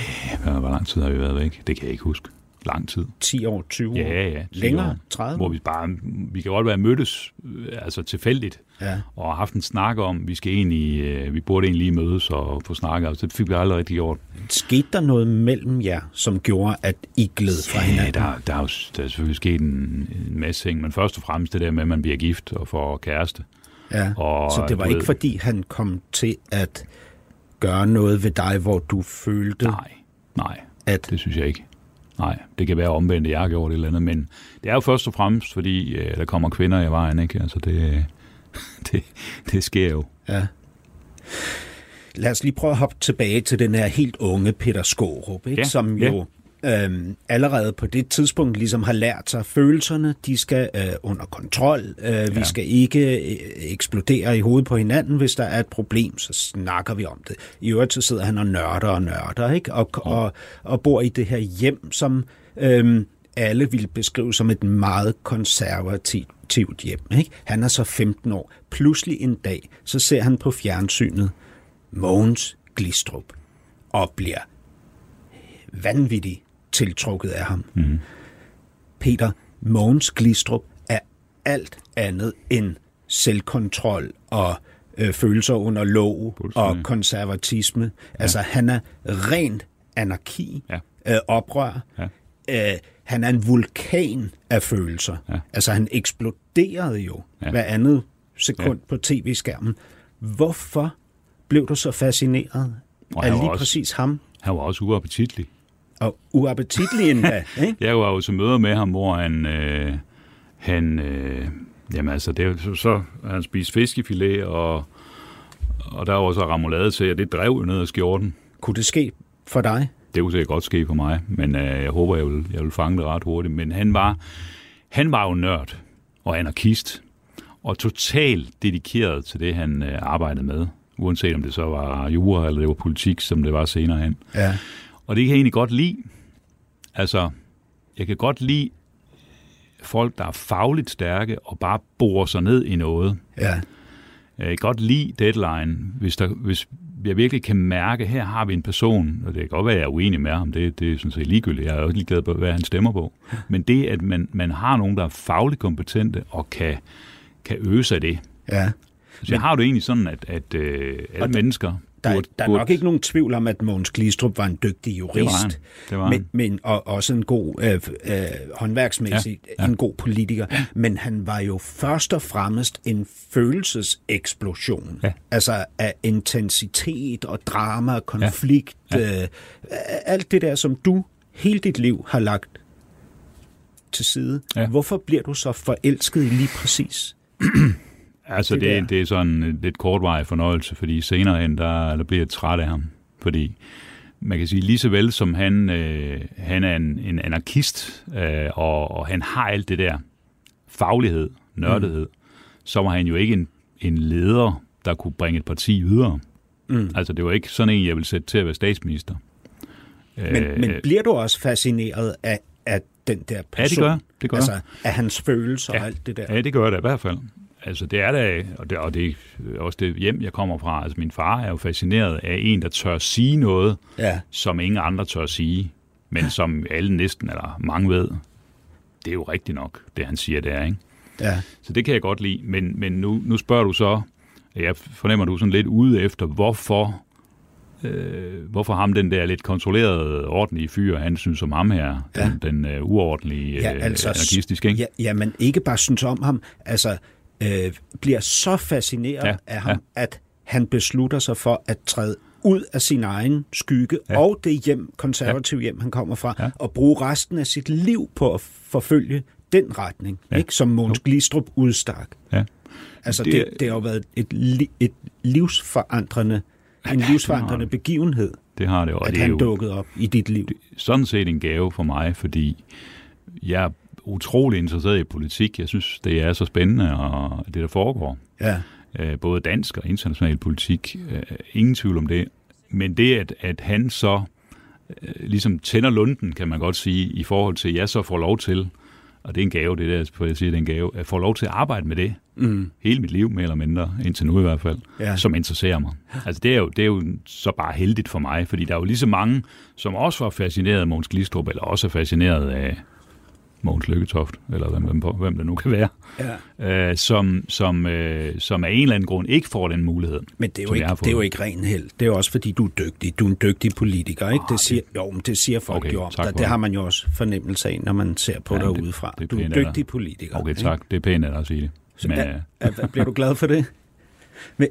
Ja, hvor lang tid har vi været væk? Det kan jeg ikke huske lang tid. 10 år, 20 år? Ja, ja. Længere? År, 30 Hvor vi bare, vi kan godt være mødtes øh, altså tilfældigt, ja. og har haft en snak om, vi skal egentlig, øh, vi burde egentlig lige mødes og få snakket, altså det fik vi aldrig rigtig gjort. Skete der noget mellem jer, som gjorde, at I gled fra hinanden? Ja, der, der, er jo, der er selvfølgelig sket en, en masse ting, men først og fremmest det der med, at man bliver gift og får kæreste. Ja, og, så det var ikke ved, fordi, han kom til at gøre noget ved dig, hvor du følte... Nej, nej, at... det synes jeg ikke. Nej, det kan være omvendt, jeg har gjort et eller andet, men det er jo først og fremmest, fordi øh, der kommer kvinder i vejen, ikke? Altså det, det, det sker jo. Ja. Lad os lige prøve at hoppe tilbage til den her helt unge Peter Skårup, ikke? Ja, som jo ja. Øhm, allerede på det tidspunkt ligesom har lært sig, at følelserne de skal øh, under kontrol. Øh, ja. Vi skal ikke øh, eksplodere i hovedet på hinanden. Hvis der er et problem, så snakker vi om det. I øvrigt så sidder han og nørder og nørder, ikke? Og, ja. og, og bor i det her hjem, som... Øh, alle vil beskrive som et meget konservativt hjem. Ikke? Han er så 15 år. Pludselig en dag, så ser han på fjernsynet Mogens Glistrup og bliver vanvittigt tiltrukket af ham. Mm. Peter, Mogens Glistrup er alt andet end selvkontrol og øh, følelser under lov og konservatisme. Ja. Altså, han er rent anarki, ja. øh, oprør. Ja. Øh, han er en vulkan af følelser. Ja. Altså, han eksploderede jo ja. hver andet sekund ja. på tv-skærmen. Hvorfor blev du så fascineret og af lige også, præcis ham? Han var også uappetitlig. Og uappetitlig endda, ikke? Jeg var jo til møder med ham, hvor han... Øh, han øh, jamen altså, det, så, så han spiste fiskefilet, og, og der var også ramulade til, og det drev jo ned ad skjorten. Kunne det ske for dig? Det kunne sikkert godt ske for mig, men øh, jeg håber, jeg vil, jeg vil fange det ret hurtigt. Men han var, han var jo nørd og anarkist, og totalt dedikeret til det, han øh, arbejdede med uanset om det så var jura eller det var politik, som det var senere hen. Ja. Og det kan jeg egentlig godt lide. Altså, jeg kan godt lide folk, der er fagligt stærke og bare borer sig ned i noget. Ja. Jeg kan godt lide deadline, hvis, der, hvis jeg virkelig kan mærke, her har vi en person, og det kan godt være, at jeg er uenig med ham, det, det er sådan set ligegyldigt, jeg er også ligeglad på, hvad han stemmer på. Men det, at man, man har nogen, der er fagligt kompetente og kan, kan øve sig det, Ja. så jeg har det egentlig sådan, at, at øh, alle mennesker... Der, burde, der er burde, nok ikke nogen tvivl om, at Mogens Glistrup var en dygtig jurist. Det var han. Det var men, han. men, og også en god øh, øh, håndværksmæssig, Ja, ja, ja. en god politiker. Ja. Men han var jo først og fremmest en følelseseksplosion. Ja. Altså af intensitet og drama og konflikt. Ja. Øh, alt det der, som du hele dit liv har lagt til side. Ja. Hvorfor bliver du så forelsket i lige præcis? Altså, det det, der. det, det er sådan en lidt kortvarig fornøjelse, fordi senere hen, der, der bliver jeg træt af ham. Fordi man kan sige, lige så vel som han, øh, han er en, en anarkist, øh, og, og han har alt det der faglighed, nørdighed, mm. så var han jo ikke en, en leder, der kunne bringe et parti videre. Mm. Altså, det var ikke sådan en, jeg ville sætte til at være statsminister. Men, Øh, men bliver du også fascineret af, af den der person? Ja, det gør. Det gør altså, af hans følelser ja. og alt det der? Ja, det gør jeg da i hvert fald. Altså, det er da, og det, og det er også det hjem, jeg kommer fra. Altså, min far er jo fascineret af en, der tør sige noget, Ja. som ingen andre tør sige, men som alle næsten, eller mange ved, det er jo rigtigt nok, det han siger der, ikke? Ja. Så det kan jeg godt lide. Men, men nu, nu spørger du så, jeg fornemmer, du er sådan lidt ude efter, hvorfor, øh, hvorfor ham den der lidt kontrollerede, ordentlige fyr, han synes om ham her, Ja. den, den uh, uordentlige, Ja, ja, altså, altså, anarkistiske, ikke? Ja, ja, men ikke bare synes om ham, altså øh, bliver så fascineret Ja, ja, af ham, ja. at han beslutter sig for at træde ud af sin egen skygge ja. Ja. og det hjem, konservativ hjem, han kommer fra, Ja. ja. og bruge resten af sit liv på at forfølge den retning, ja. Ja. ikke som Måns Glistrup udstak. Ja. Altså, Det- det, det, det har jo været et, li, et livsforandrende, en livsforandrende begivenhed, Det har det, og at det er han jo dukkede op i dit liv. sådan set en gave for mig, fordi jeg utrolig interesseret i politik. Jeg synes, det er så spændende, og det der foregår. Ja, øh, både dansk og international politik. Øh, ingen tvivl om det. Men det, at, at han så øh, ligesom tænder lunden, kan man godt sige, i forhold til, at jeg så får lov til, og det er en gave, det der, for jeg siger, det er en gave, at få lov til at arbejde med det mm, hele mit liv, mere eller mindre, indtil nu i hvert fald, Ja. som interesserer mig. Altså det er, jo, det er jo så bare heldigt for mig, fordi der er jo lige så mange, som også var fascineret af Mogens Glistrup, eller også er fascineret af Mogens Lykketoft, eller hvem, hvem, hvem det nu kan være, ja. øh, som, som, øh, som af en eller anden grund ikke får den mulighed. Men det er, jo ikke, det er jo ikke ren held. Det er jo også fordi, du er dygtig. Du er en dygtig politiker, ikke? Ah, Det siger, jo, men det siger folk Okay, jo om dig. Det det. har man jo også fornemmelse af, når man ser på Ja, dig det- udefra. det er Du er en dygtig politiker. Okay, ikke? tak. Det er pænt at sige det. Så, Men, er, øh, er, bliver du glad for det? Men,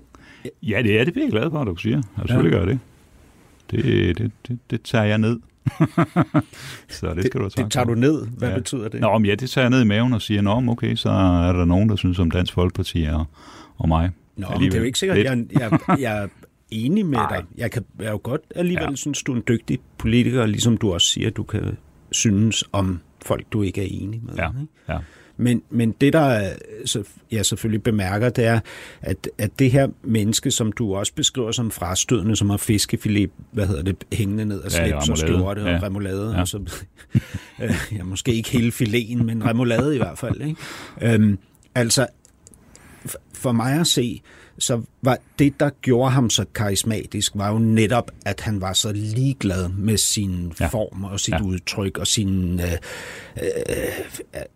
ja, det er det, bliver jeg glad for, at du siger. Jeg selvfølgelig gør det. Det, det, det, det tager jeg ned. så det skal du have det, tak det tager for. du ned. Hvad Ja. betyder det? Nå, men ja, det tager jeg ned i maven og siger, nå, okay, så er der nogen, der synes om Dansk Folkeparti og, og mig. Nå, men det er jo ikke sikkert, jeg, jeg, jeg er enig med dig. Jeg kan jeg er jo godt alligevel ja. synes, du er en dygtig politiker, ligesom du også siger, du kan synes om folk, du ikke er enig med. Ja, Ikke? ja. Men, men det, der er- så jeg selvfølgelig bemærker, det er, at, at det her menneske, som du også beskriver som frastødende, som har fiskefilet, hvad hedder det, hængende ned Ja, slips og remoulade. skjorte Ja. og remoulade. Ja. Og så, øh, ja, måske ikke hele filen, men remoulade i hvert fald. Ikke? Øhm, altså, for mig at se, så var det, der gjorde ham så karismatisk, var jo netop, at han var så ligeglad med sin Ja. form og sit Ja. udtryk og sin... Øh, øh,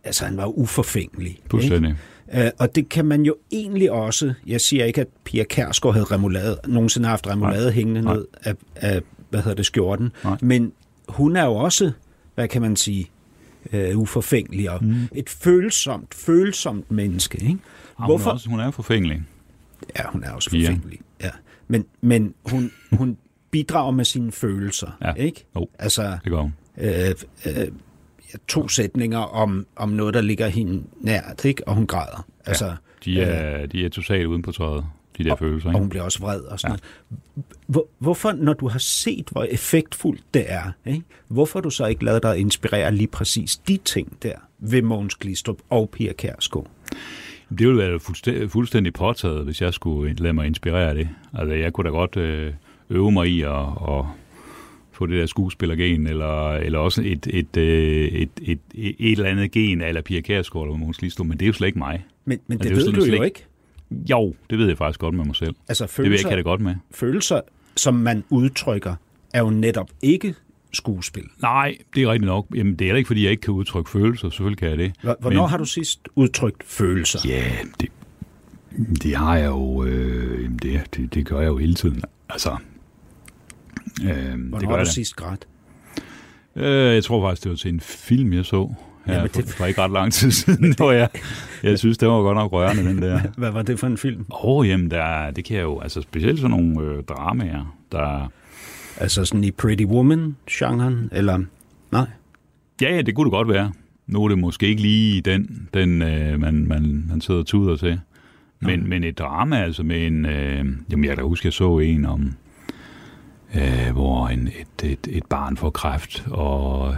altså, han var uforfængelig. Fuldstændig. Øh, og det kan man jo egentlig også... Jeg siger ikke, at Pia Kærsgaard havde remoulade, nogensinde haft remoulade Nej. hængende Nej. ned af, af, hvad hedder det, skjorten. Nej. Men hun er jo også, hvad kan man sige, øh, uforfængelig og mm. et følsomt, følsomt menneske. Ikke? Ja, hun, er også, hun er forfængelig. Ja, hun er også forfængelig. Ja. Men, men hun, hun bidrager med sine følelser, Ja. ikke? Jo. Altså, Det går hun. øh, øh, ja, to sætninger om, om noget, der ligger hende nært, ikke? Og hun græder. Altså, De er, de er totalt uden på tøjet, de der følelser. og Ikke? hun bliver også vred og sådan ja. noget. Hvor, hvorfor, når du har set, hvor effektfuldt det er, ikke? hvorfor du så ikke lavet dig inspirere lige præcis de ting der ved Mogens Glistrup og Pia Kærsgaard? Det ville være fuldstændig, fuldstændig påtaget, hvis jeg skulle lade mig inspirere af det. Altså, jeg kunne da godt øh, øve mig i at, at få det der skuespillergen, eller, eller også et, et, øh, et, et, et, et eller andet gen, eller Pia Kjærsgaard eller Måns Glistrup, men det er jo slet ikke mig. Men, men Og det, det ved du jo ikke-. Jo, det ved jeg faktisk godt med mig selv. Altså Det vil jeg ikke følelser, have det godt med. følelser, som man udtrykker, er jo netop ikke skuespil. Nej, det er rigtigt nok. Jamen, det er heller ikke, fordi jeg ikke kan udtrykke følelser. Selvfølgelig kan jeg det. Hvor- Hvornår Men- har du sidst udtrykt følelser? Ja, det, det har jeg jo... Øh, det, det, det gør jeg jo hele tiden. Altså, øh, det Hvornår gør har du sidst grædt? Øh, jeg tror faktisk, det var til en film, jeg så. Ja, Jamen, det- det... for, for ikke ret lang tid siden, hvor jeg, jeg synes, det var godt nok rørende, den der. Hvad var det for en film? Åh, oh, jamen, der, det kan jeg jo, altså specielt sådan nogle øh, dramaer, der... Altså sådan i Pretty Woman-genren, eller... Nej. Ja, ja, det kunne det godt være. Nu er det måske ikke lige den, den øh, man, man, man sidder og tuder til. Men, men et drama, altså med en... Øh, jamen, jeg kan huske, jeg så en om... Øh, hvor en, et, et, et barn får kræft, og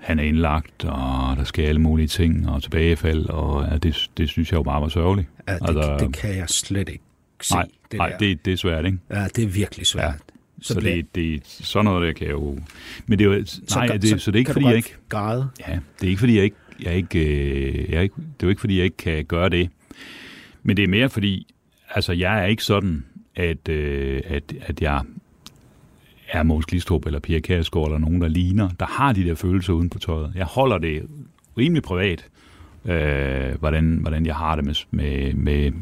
han er indlagt, og der sker alle mulige ting, og tilbagefald, og ja, det, det synes jeg jo bare var sørgeligt. Ja, det, Altså- altså, det kan jeg slet ikke se. Nej, det, nej der. det, det er svært, ikke? Ja, det er virkelig svært. Så, Så, så det, det, sådan noget der kan jeg jo... Men det er jo... Nej, gør- det, så, det er ikke, fordi jeg ikke... Græde. Ja, det er ikke, fordi jeg ikke... Jeg ikke, øh, jeg ikke det er jo ikke, fordi jeg ikke kan gøre det. Men det er mere, fordi... Altså, jeg er ikke sådan, at, øh, at, at jeg er Mås Glistrup eller Pia Kærsgaard eller nogen, der ligner, der har de der følelser uden på tøjet. Jeg holder det rimelig privat, øh, hvordan, hvordan jeg har det med, med, med,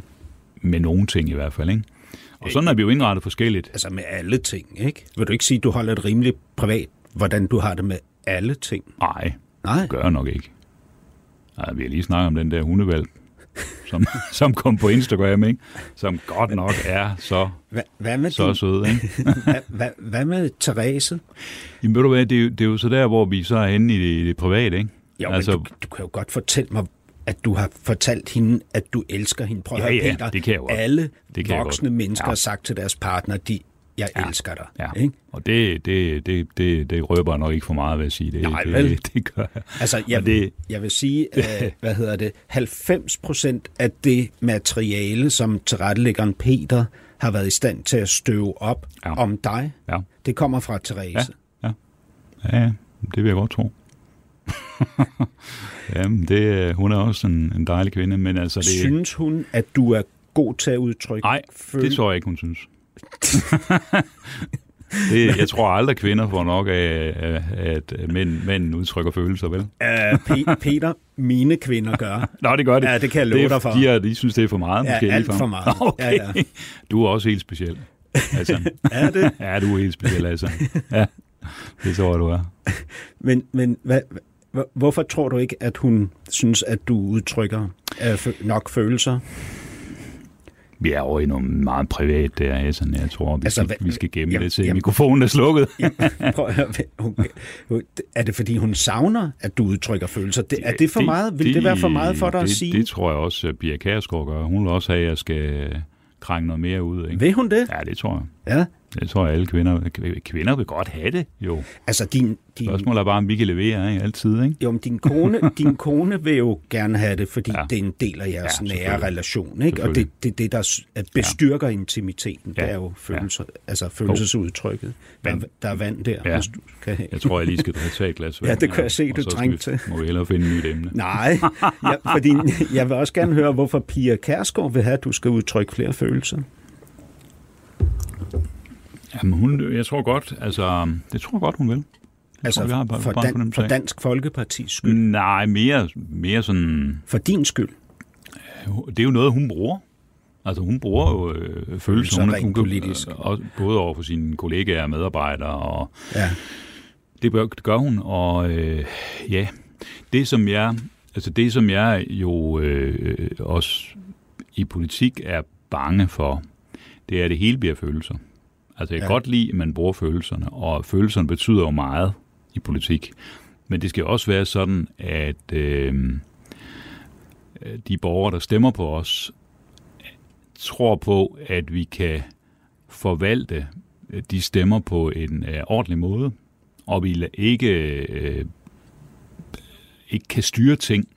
med nogle ting i hvert fald. Ikke? Og sådan er vi jo indrettet forskelligt. Altså med alle ting, ikke? Vil du ikke sige, at du holder det rimelig privat, hvordan du har det med alle ting? Nej, Nej. det gør jeg nok ikke. Nej, vi har lige snakket om den der hundevalg, som, som kom på Instagram, ikke? som godt nok er så, Hva, hvad med så din, sød. Ikke? hvad, hvad, hvad med Therese? Jamen, ved du hvad, det er, jo- det er jo så der, hvor vi så er henne i det, i det private, ikke? Jo, Altså- men du, du kan jo godt fortælle mig, at du har fortalt hende, at du elsker hende. Prøv at Ja, høre, ja, Peter. det kan jeg godt. Alle Det kan jeg voksne mennesker Ja. har sagt til deres partner, de, jeg ja. elsker dig. Ja, Ikke? og det, det, det, det, det røber jeg nok ikke for meget ved at sige. Det, Nej, det, vel? det, det gør jeg. Altså, jeg, Og det- jeg vil sige, at, hvad hedder det, 90 procent af det materiale, som tilrettelæggeren Peter har været i stand til at støve op ja. om dig, Ja, det kommer fra Therese. ja, ja, ja det vil jeg godt tro. Jamen, det, hun er også en, en dejlig kvinde, men altså Det... Synes hun, at du er god til at udtrykke Nej, føl- det tror jeg ikke, hun synes. det, jeg tror aldrig, kvinder får nok af, at mænd, mænd udtrykker følelser, vel? Uh, Pe- Peter, mine kvinder gør. Nå, det gør det. Ja, det kan jeg love det dig for. De, er, de synes, det er for meget, Ja, måske. alt for meget. Okay. Ja, ja. Du er også helt speciel. Altså, Er det? ja, du er helt speciel, altså. Ja, det tror jeg, du er. Men, men hvad, hvorfor tror du ikke, at hun synes, at du udtrykker fø- nok følelser? Vi er over i noget meget privat der, Hassan. Jeg tror, vi, Altså, skal, vi skal gemme jamen- det til jamen- mikrofonen er slukket. Prøv at høre, hun, er det fordi, hun savner, at du udtrykker følelser? Det, er det for meget? Vil det, være for meget for dig det, at sige? Det tror jeg også, at Pia Kærsgaard gør. Hun vil også have, at jeg skal krænge noget mere ud. Ikke? Vil hun det? Ja, det tror jeg. Ja. Det tror jeg, alle kvinder, kvinder vil godt have det, jo. Altså, din, din, Spørgsmålet er bare, om vi kan levere, ikke? Altid, ikke? jo, men din, kone, din kone vil jo gerne have det, fordi Ja. ja. det er en del af jeres Ja, ja, nære relation. Ikke? Og det, det det, der at bestyrker ja. intimiteten. Ja. Det er jo følelser, altså følelsesudtrykket. Der, er- Vand. der er vand der, Ja. hvis du kan have. Jeg tror, jeg lige skal tage et glas vand. Ja, det kan jeg se, du trængte til. Må vi hellere finde et nyt emne. Nej, ja, fordi jeg vil også gerne høre, hvorfor Pia Kærsgaard vil have, at du skal udtrykke flere følelser. Jamen, hun, jeg tror godt, altså, det tror jeg godt, hun vil. Det Altså tror, jeg, har bare- for, dan, for. Dansk Folkepartis skyld. Nej, mere, mere sådan... For din skyld. Det er jo noget, hun bruger. Altså, hun bruger jo øh, følelser. Hun, hun, politisk. også, både over for sine kollegaer og medarbejdere, og Ja. det, bør, det gør hun. Og øh, ja, det som jeg, altså det som jeg jo øh, også i politik er bange for, det er, at det hele bliver følelser. Altså jeg kan Ja. godt lide, at man bruger følelserne, og følelserne betyder jo meget i politik. Men det skal også være sådan, at øh, de borgere, der stemmer på os, tror på, at vi kan forvalte de stemmer på en øh, ordentlig måde, og vi ikke, øh, ikke kan styre ting,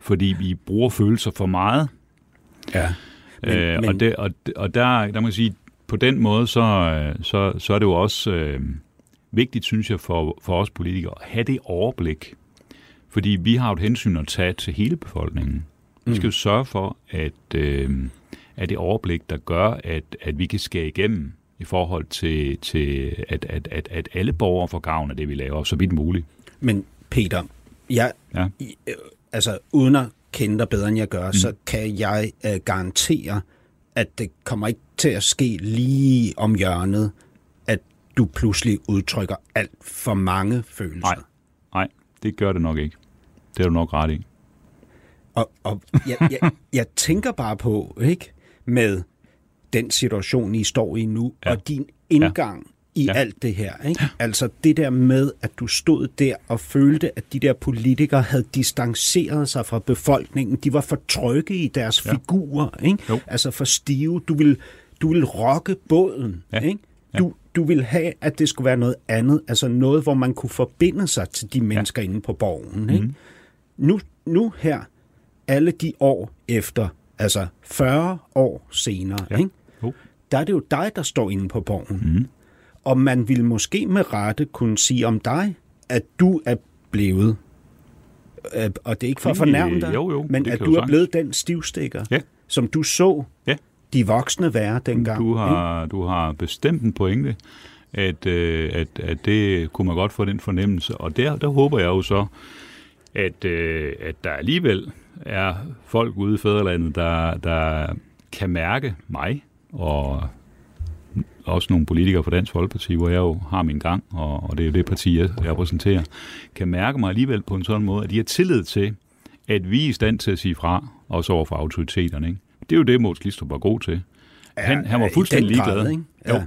fordi vi bruger følelser for meget. ja. Men, øh, og det, og, og der, der må jeg sige, på den måde, så, øh, så, så er det jo også øh, vigtigt, synes jeg, for, for os politikere, at have det overblik. Fordi vi har jo et hensyn at tage til hele befolkningen. Vi skal jo sørge for, at, øh, at det overblik, der gør, at, at vi kan skære igennem i forhold til, til at, at, at, at alle borgere får gavn af det, vi laver, så vidt muligt. Men Peter, jeg, Ja. i- øh, altså uden at kende dig bedre, end jeg gør, mm. så kan jeg øh, garantere, at det kommer ikke til at ske lige om hjørnet, at du pludselig udtrykker alt for mange følelser. Nej, nej, det gør det nok ikke. Det er du nok ret i. Og, og jeg, jeg, jeg tænker bare på, ikke, med den situation, I står i nu, Ja. og din indgang ja. i Ja. alt det her. Ikke? Altså det der med, at du stod der og følte, at de der politikere havde distanceret sig fra befolkningen. De var for trygge i deres Ja. figurer. Ikke? Jo. Altså for stive. Du vil, du vil rokke båden. Ja. Ikke? Ja. Du, du vil have, at det skulle være noget andet. Altså noget, hvor man kunne forbinde sig til de mennesker ja. inde på borgen. Ikke? Mhm. Nu, nu her, alle de år efter, altså 40 år senere, Ja. ikke? Jo. der er det jo dig, der står inde på borgen. Mhm. Og man ville måske med rette kunne sige om dig, at du er blevet, øh, og det er ikke for at fornærme dig, jo, jo, men at du er blevet den stivstikker, Ja. som du så Ja. De voksne være dengang. Du ikke? har, du har bestemt en pointe. at, øh, at, at det kunne man godt få den fornemmelse. Og der, der håber jeg jo så, at, øh, at der alligevel er folk ude i fædrelandet, der, der kan mærke mig, og også nogle politikere fra Dansk Folkeparti, hvor jeg jo har min gang, og, og det er jo det parti, jeg repræsenterer, kan mærke mig alligevel på en sådan måde, at de har tillid til, at vi er i stand til at sige fra, også over for autoriteterne. Ikke? Det er jo det, Mås Glistrup var god til. Han, han var fuldstændig ligeglad. Ikke? Ja. Jo.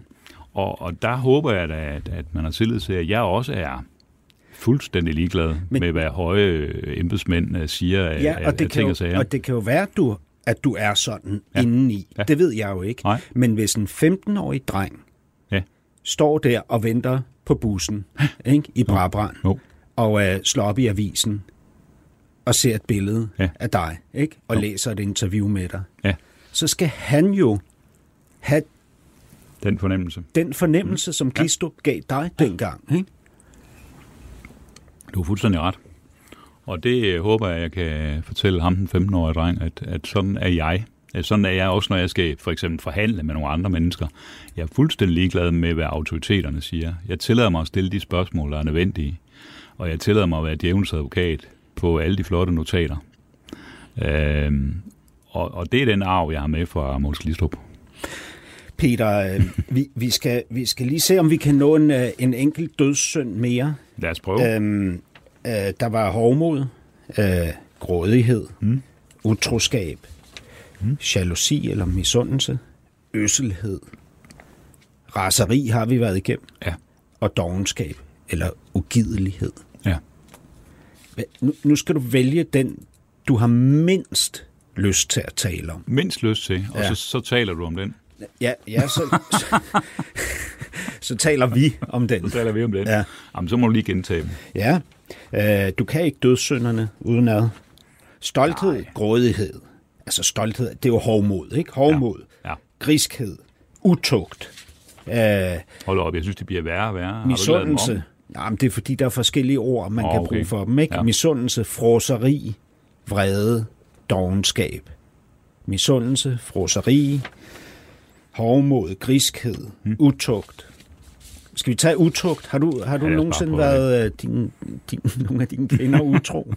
Og, og der håber jeg da, at, at man har tillid til, at jeg også er fuldstændig ligeglad Men, med, hvad høje embedsmænd øh, siger af, ja, og det af ting og sager. Og det kan jo være, at du, at du er sådan ja. indeni. Ja. Det ved jeg jo ikke. Nej. Men hvis en 15-årig dreng ja. står der og venter på bussen ikke, i Brabrand, jo. og uh, slår op i avisen og ser et billede ja. af dig, ikke, og jo. læser et interview med dig, ja. så skal han jo have den fornemmelse. Den fornemmelse, mm. som Glistrup ja. gav dig dengang. Ikke? Du har fuldstændig ret. Og det øh, håber jeg, jeg kan fortælle ham, den 15-årige dreng, at, at sådan er jeg. Sådan er jeg også, når jeg skal for eksempel forhandle med nogle andre mennesker. Jeg er fuldstændig ligeglad med, hvad autoriteterne siger. Jeg tillader mig at stille de spørgsmål, der er nødvendige. Og jeg tillader mig at være djævelens advokat på alle de flotte notater. Øhm, og, og det er den arv, jeg har med fra Måls Glistrup. Peter, øh, vi, vi, skal, vi skal lige se, om vi kan nå en, øh, en enkelt dødssynd mere. Lad os prøve. Øhm, øh, der var hovmod, øh, grådighed, mm. utroskab, mm. jalousi eller misundelse, øsselhed, raseri har vi været igennem, ja. og dogenskab eller ugidelighed. Nu, nu skal du vælge den, du har mindst lyst til at tale om. Mindst lyst til, og ja. så, så taler du om den. Ja, ja så, så, så taler vi om den. Så taler vi om den. Ja. Jamen, så må du lige gentage dem. Ja, øh, du kan ikke dødssynderne uden ad. Stolthed, Nej. grådighed. Altså stolthed, det er jo hovmod, ikke? Hovmod, ja. Ja. griskhed, utugt. Øh, Hold op, jeg synes, det bliver værre og værre. Misundelse. Jamen, det er fordi, der er forskellige ord, man oh, kan okay. bruge for dem, ikke? Ja. Misundelse, froseri, vrede, dogenskab. Misundelse, froseri, hovmod, griskhed, hmm. utugt. Skal vi tage utugt? Har du, har du ja, nogensinde været øh, din, din, nogle af dine kvinder utro?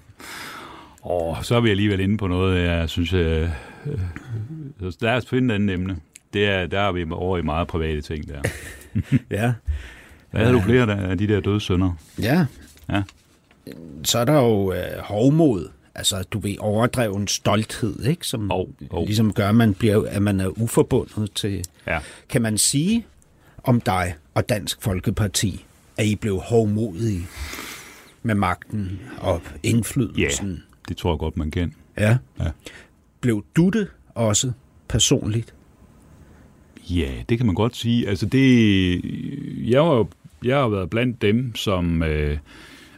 Åh, oh, så er vi alligevel inde på noget, jeg synes... Øh, øh, lad os finde et andet emne. Det er, der er vi over i meget private ting der. ja. Hvad havde du flere af de der døde sønner? Ja. ja. Så er der jo øh, hovmod altså, du ved, overdreven stolthed, ikke? som oh, oh. ligesom gør, at man, bliver, at man er uforbundet til... Ja. Kan man sige om dig og Dansk Folkeparti, at I blev hovmodige med magten og indflydelsen? Ja, det tror jeg godt, man kan. Ja. ja. Blev du det også personligt? Ja, det kan man godt sige. Altså det, jeg, var, jeg har været blandt dem, som... Øh,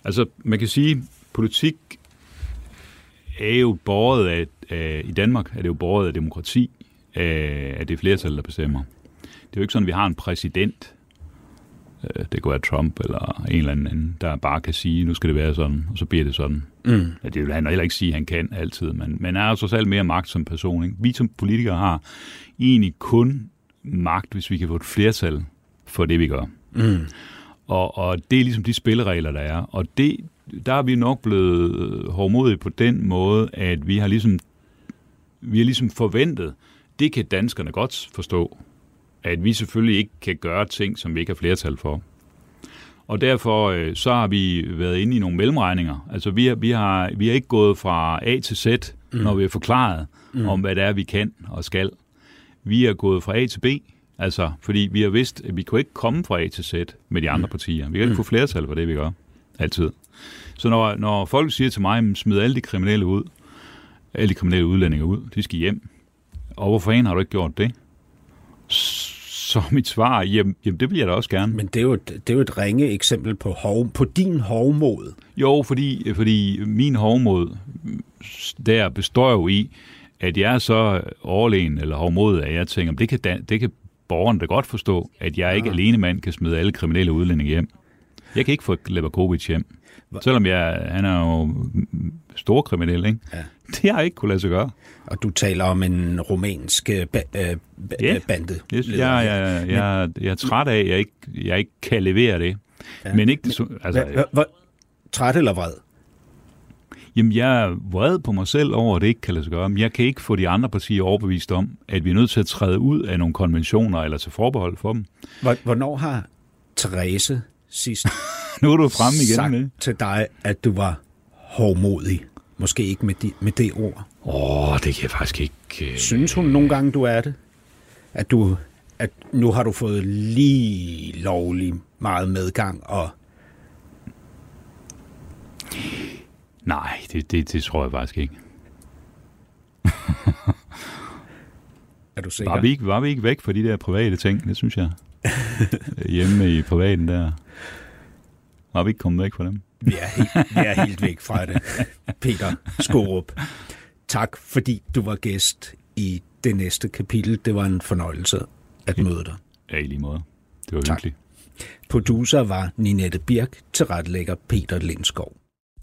altså man kan sige, politik er jo båret af, af, i Danmark er det jo båret af demokrati, af, af det flertal, der bestemmer. Det er jo ikke sådan, at vi har en præsident, øh, det kunne være Trump eller en eller anden, der bare kan sige, nu skal det være sådan, og så bliver det sådan. Mm. Ja, det vil han heller ikke sige, at han kan altid, men, men er jo selv mere magt som person. Ikke? Vi som politikere har egentlig kun magt, hvis vi kan få et flertal for det, vi gør. Mm. Og, og det er ligesom de spilleregler, der er. Og det, der er vi nok blevet hårdmodige på den måde, at vi har ligesom, vi har ligesom forventet, det kan danskerne godt forstå, at vi selvfølgelig ikke kan gøre ting, som vi ikke har flertal for. Og derfor øh, så har vi været inde i nogle mellemregninger. Altså vi har, vi har, vi har ikke gået fra A til Z, mm. når vi har forklaret mm. om, hvad det er, vi kan og skal. Vi er gået fra A til B, altså fordi vi har vidst, at vi kunne ikke komme fra A til Z med de andre mm. partier. Vi kan ikke mm. få flertal for det, vi gør. Altid. Så når, når folk siger til mig, smid alle de kriminelle ud, alle de kriminelle udlændinge ud, de skal hjem. Og hvorfor en har du ikke gjort det? Så mit svar, jamen, jamen det vil jeg da også gerne. Men det er jo, det er jo et ringe eksempel på, hov, på din hovmod. Jo, fordi, fordi min hovmod der består jo i, at jeg er så overlegen eller hovmod, at jeg tænker, det kan, det kan borgeren da godt forstå, at jeg ikke ja. alene mand kan smide alle kriminelle udlændinge hjem. Jeg kan ikke få Leverkovic hjem. Selvom jeg, han er jo stor kriminel, ikke? Ja. Det har ikke kunne lade sig gøre. Og du taler om en romansk øh, ba- øh, ba- Ja. bande. Jeg, jeg, jeg, jeg, jeg er træt af, at jeg ikke, jeg ikke kan levere det. Ja. Men ikke det, altså, Hva, hva, hva, træt eller vred? Jamen, jeg er vred på mig selv over, at det ikke kan lade sig gøre. Men jeg kan ikke få de andre partier overbevist om, at vi er nødt til at træde ud af nogle konventioner eller til forbehold for dem. Hvor- Hvornår har Therese sidst Nu er du fremme igen sagt med. til dig, at du var hårdmodig? Måske ikke med, de, med det ord. Åh, oh, det kan jeg faktisk ikke... Øh... Synes hun nogle gange, du er det? At, du, at nu har du fået lige lovlig meget medgang, og Nej, det, det, det tror jeg faktisk ikke. er du sikker? Var vi, ikke, var vi ikke væk fra de der private ting? Det synes jeg. Hjemme i privaten der. Var vi ikke kommet væk fra dem? Vi er helt, vi er helt væk fra det. Peter Skorup, tak fordi du var gæst i det næste kapitel. Det var en fornøjelse at møde dig. Ja, i lige måde. Det var Tak. hyggeligt. Producer var Ninette Birk, tilrettelægger Peter Lindskov.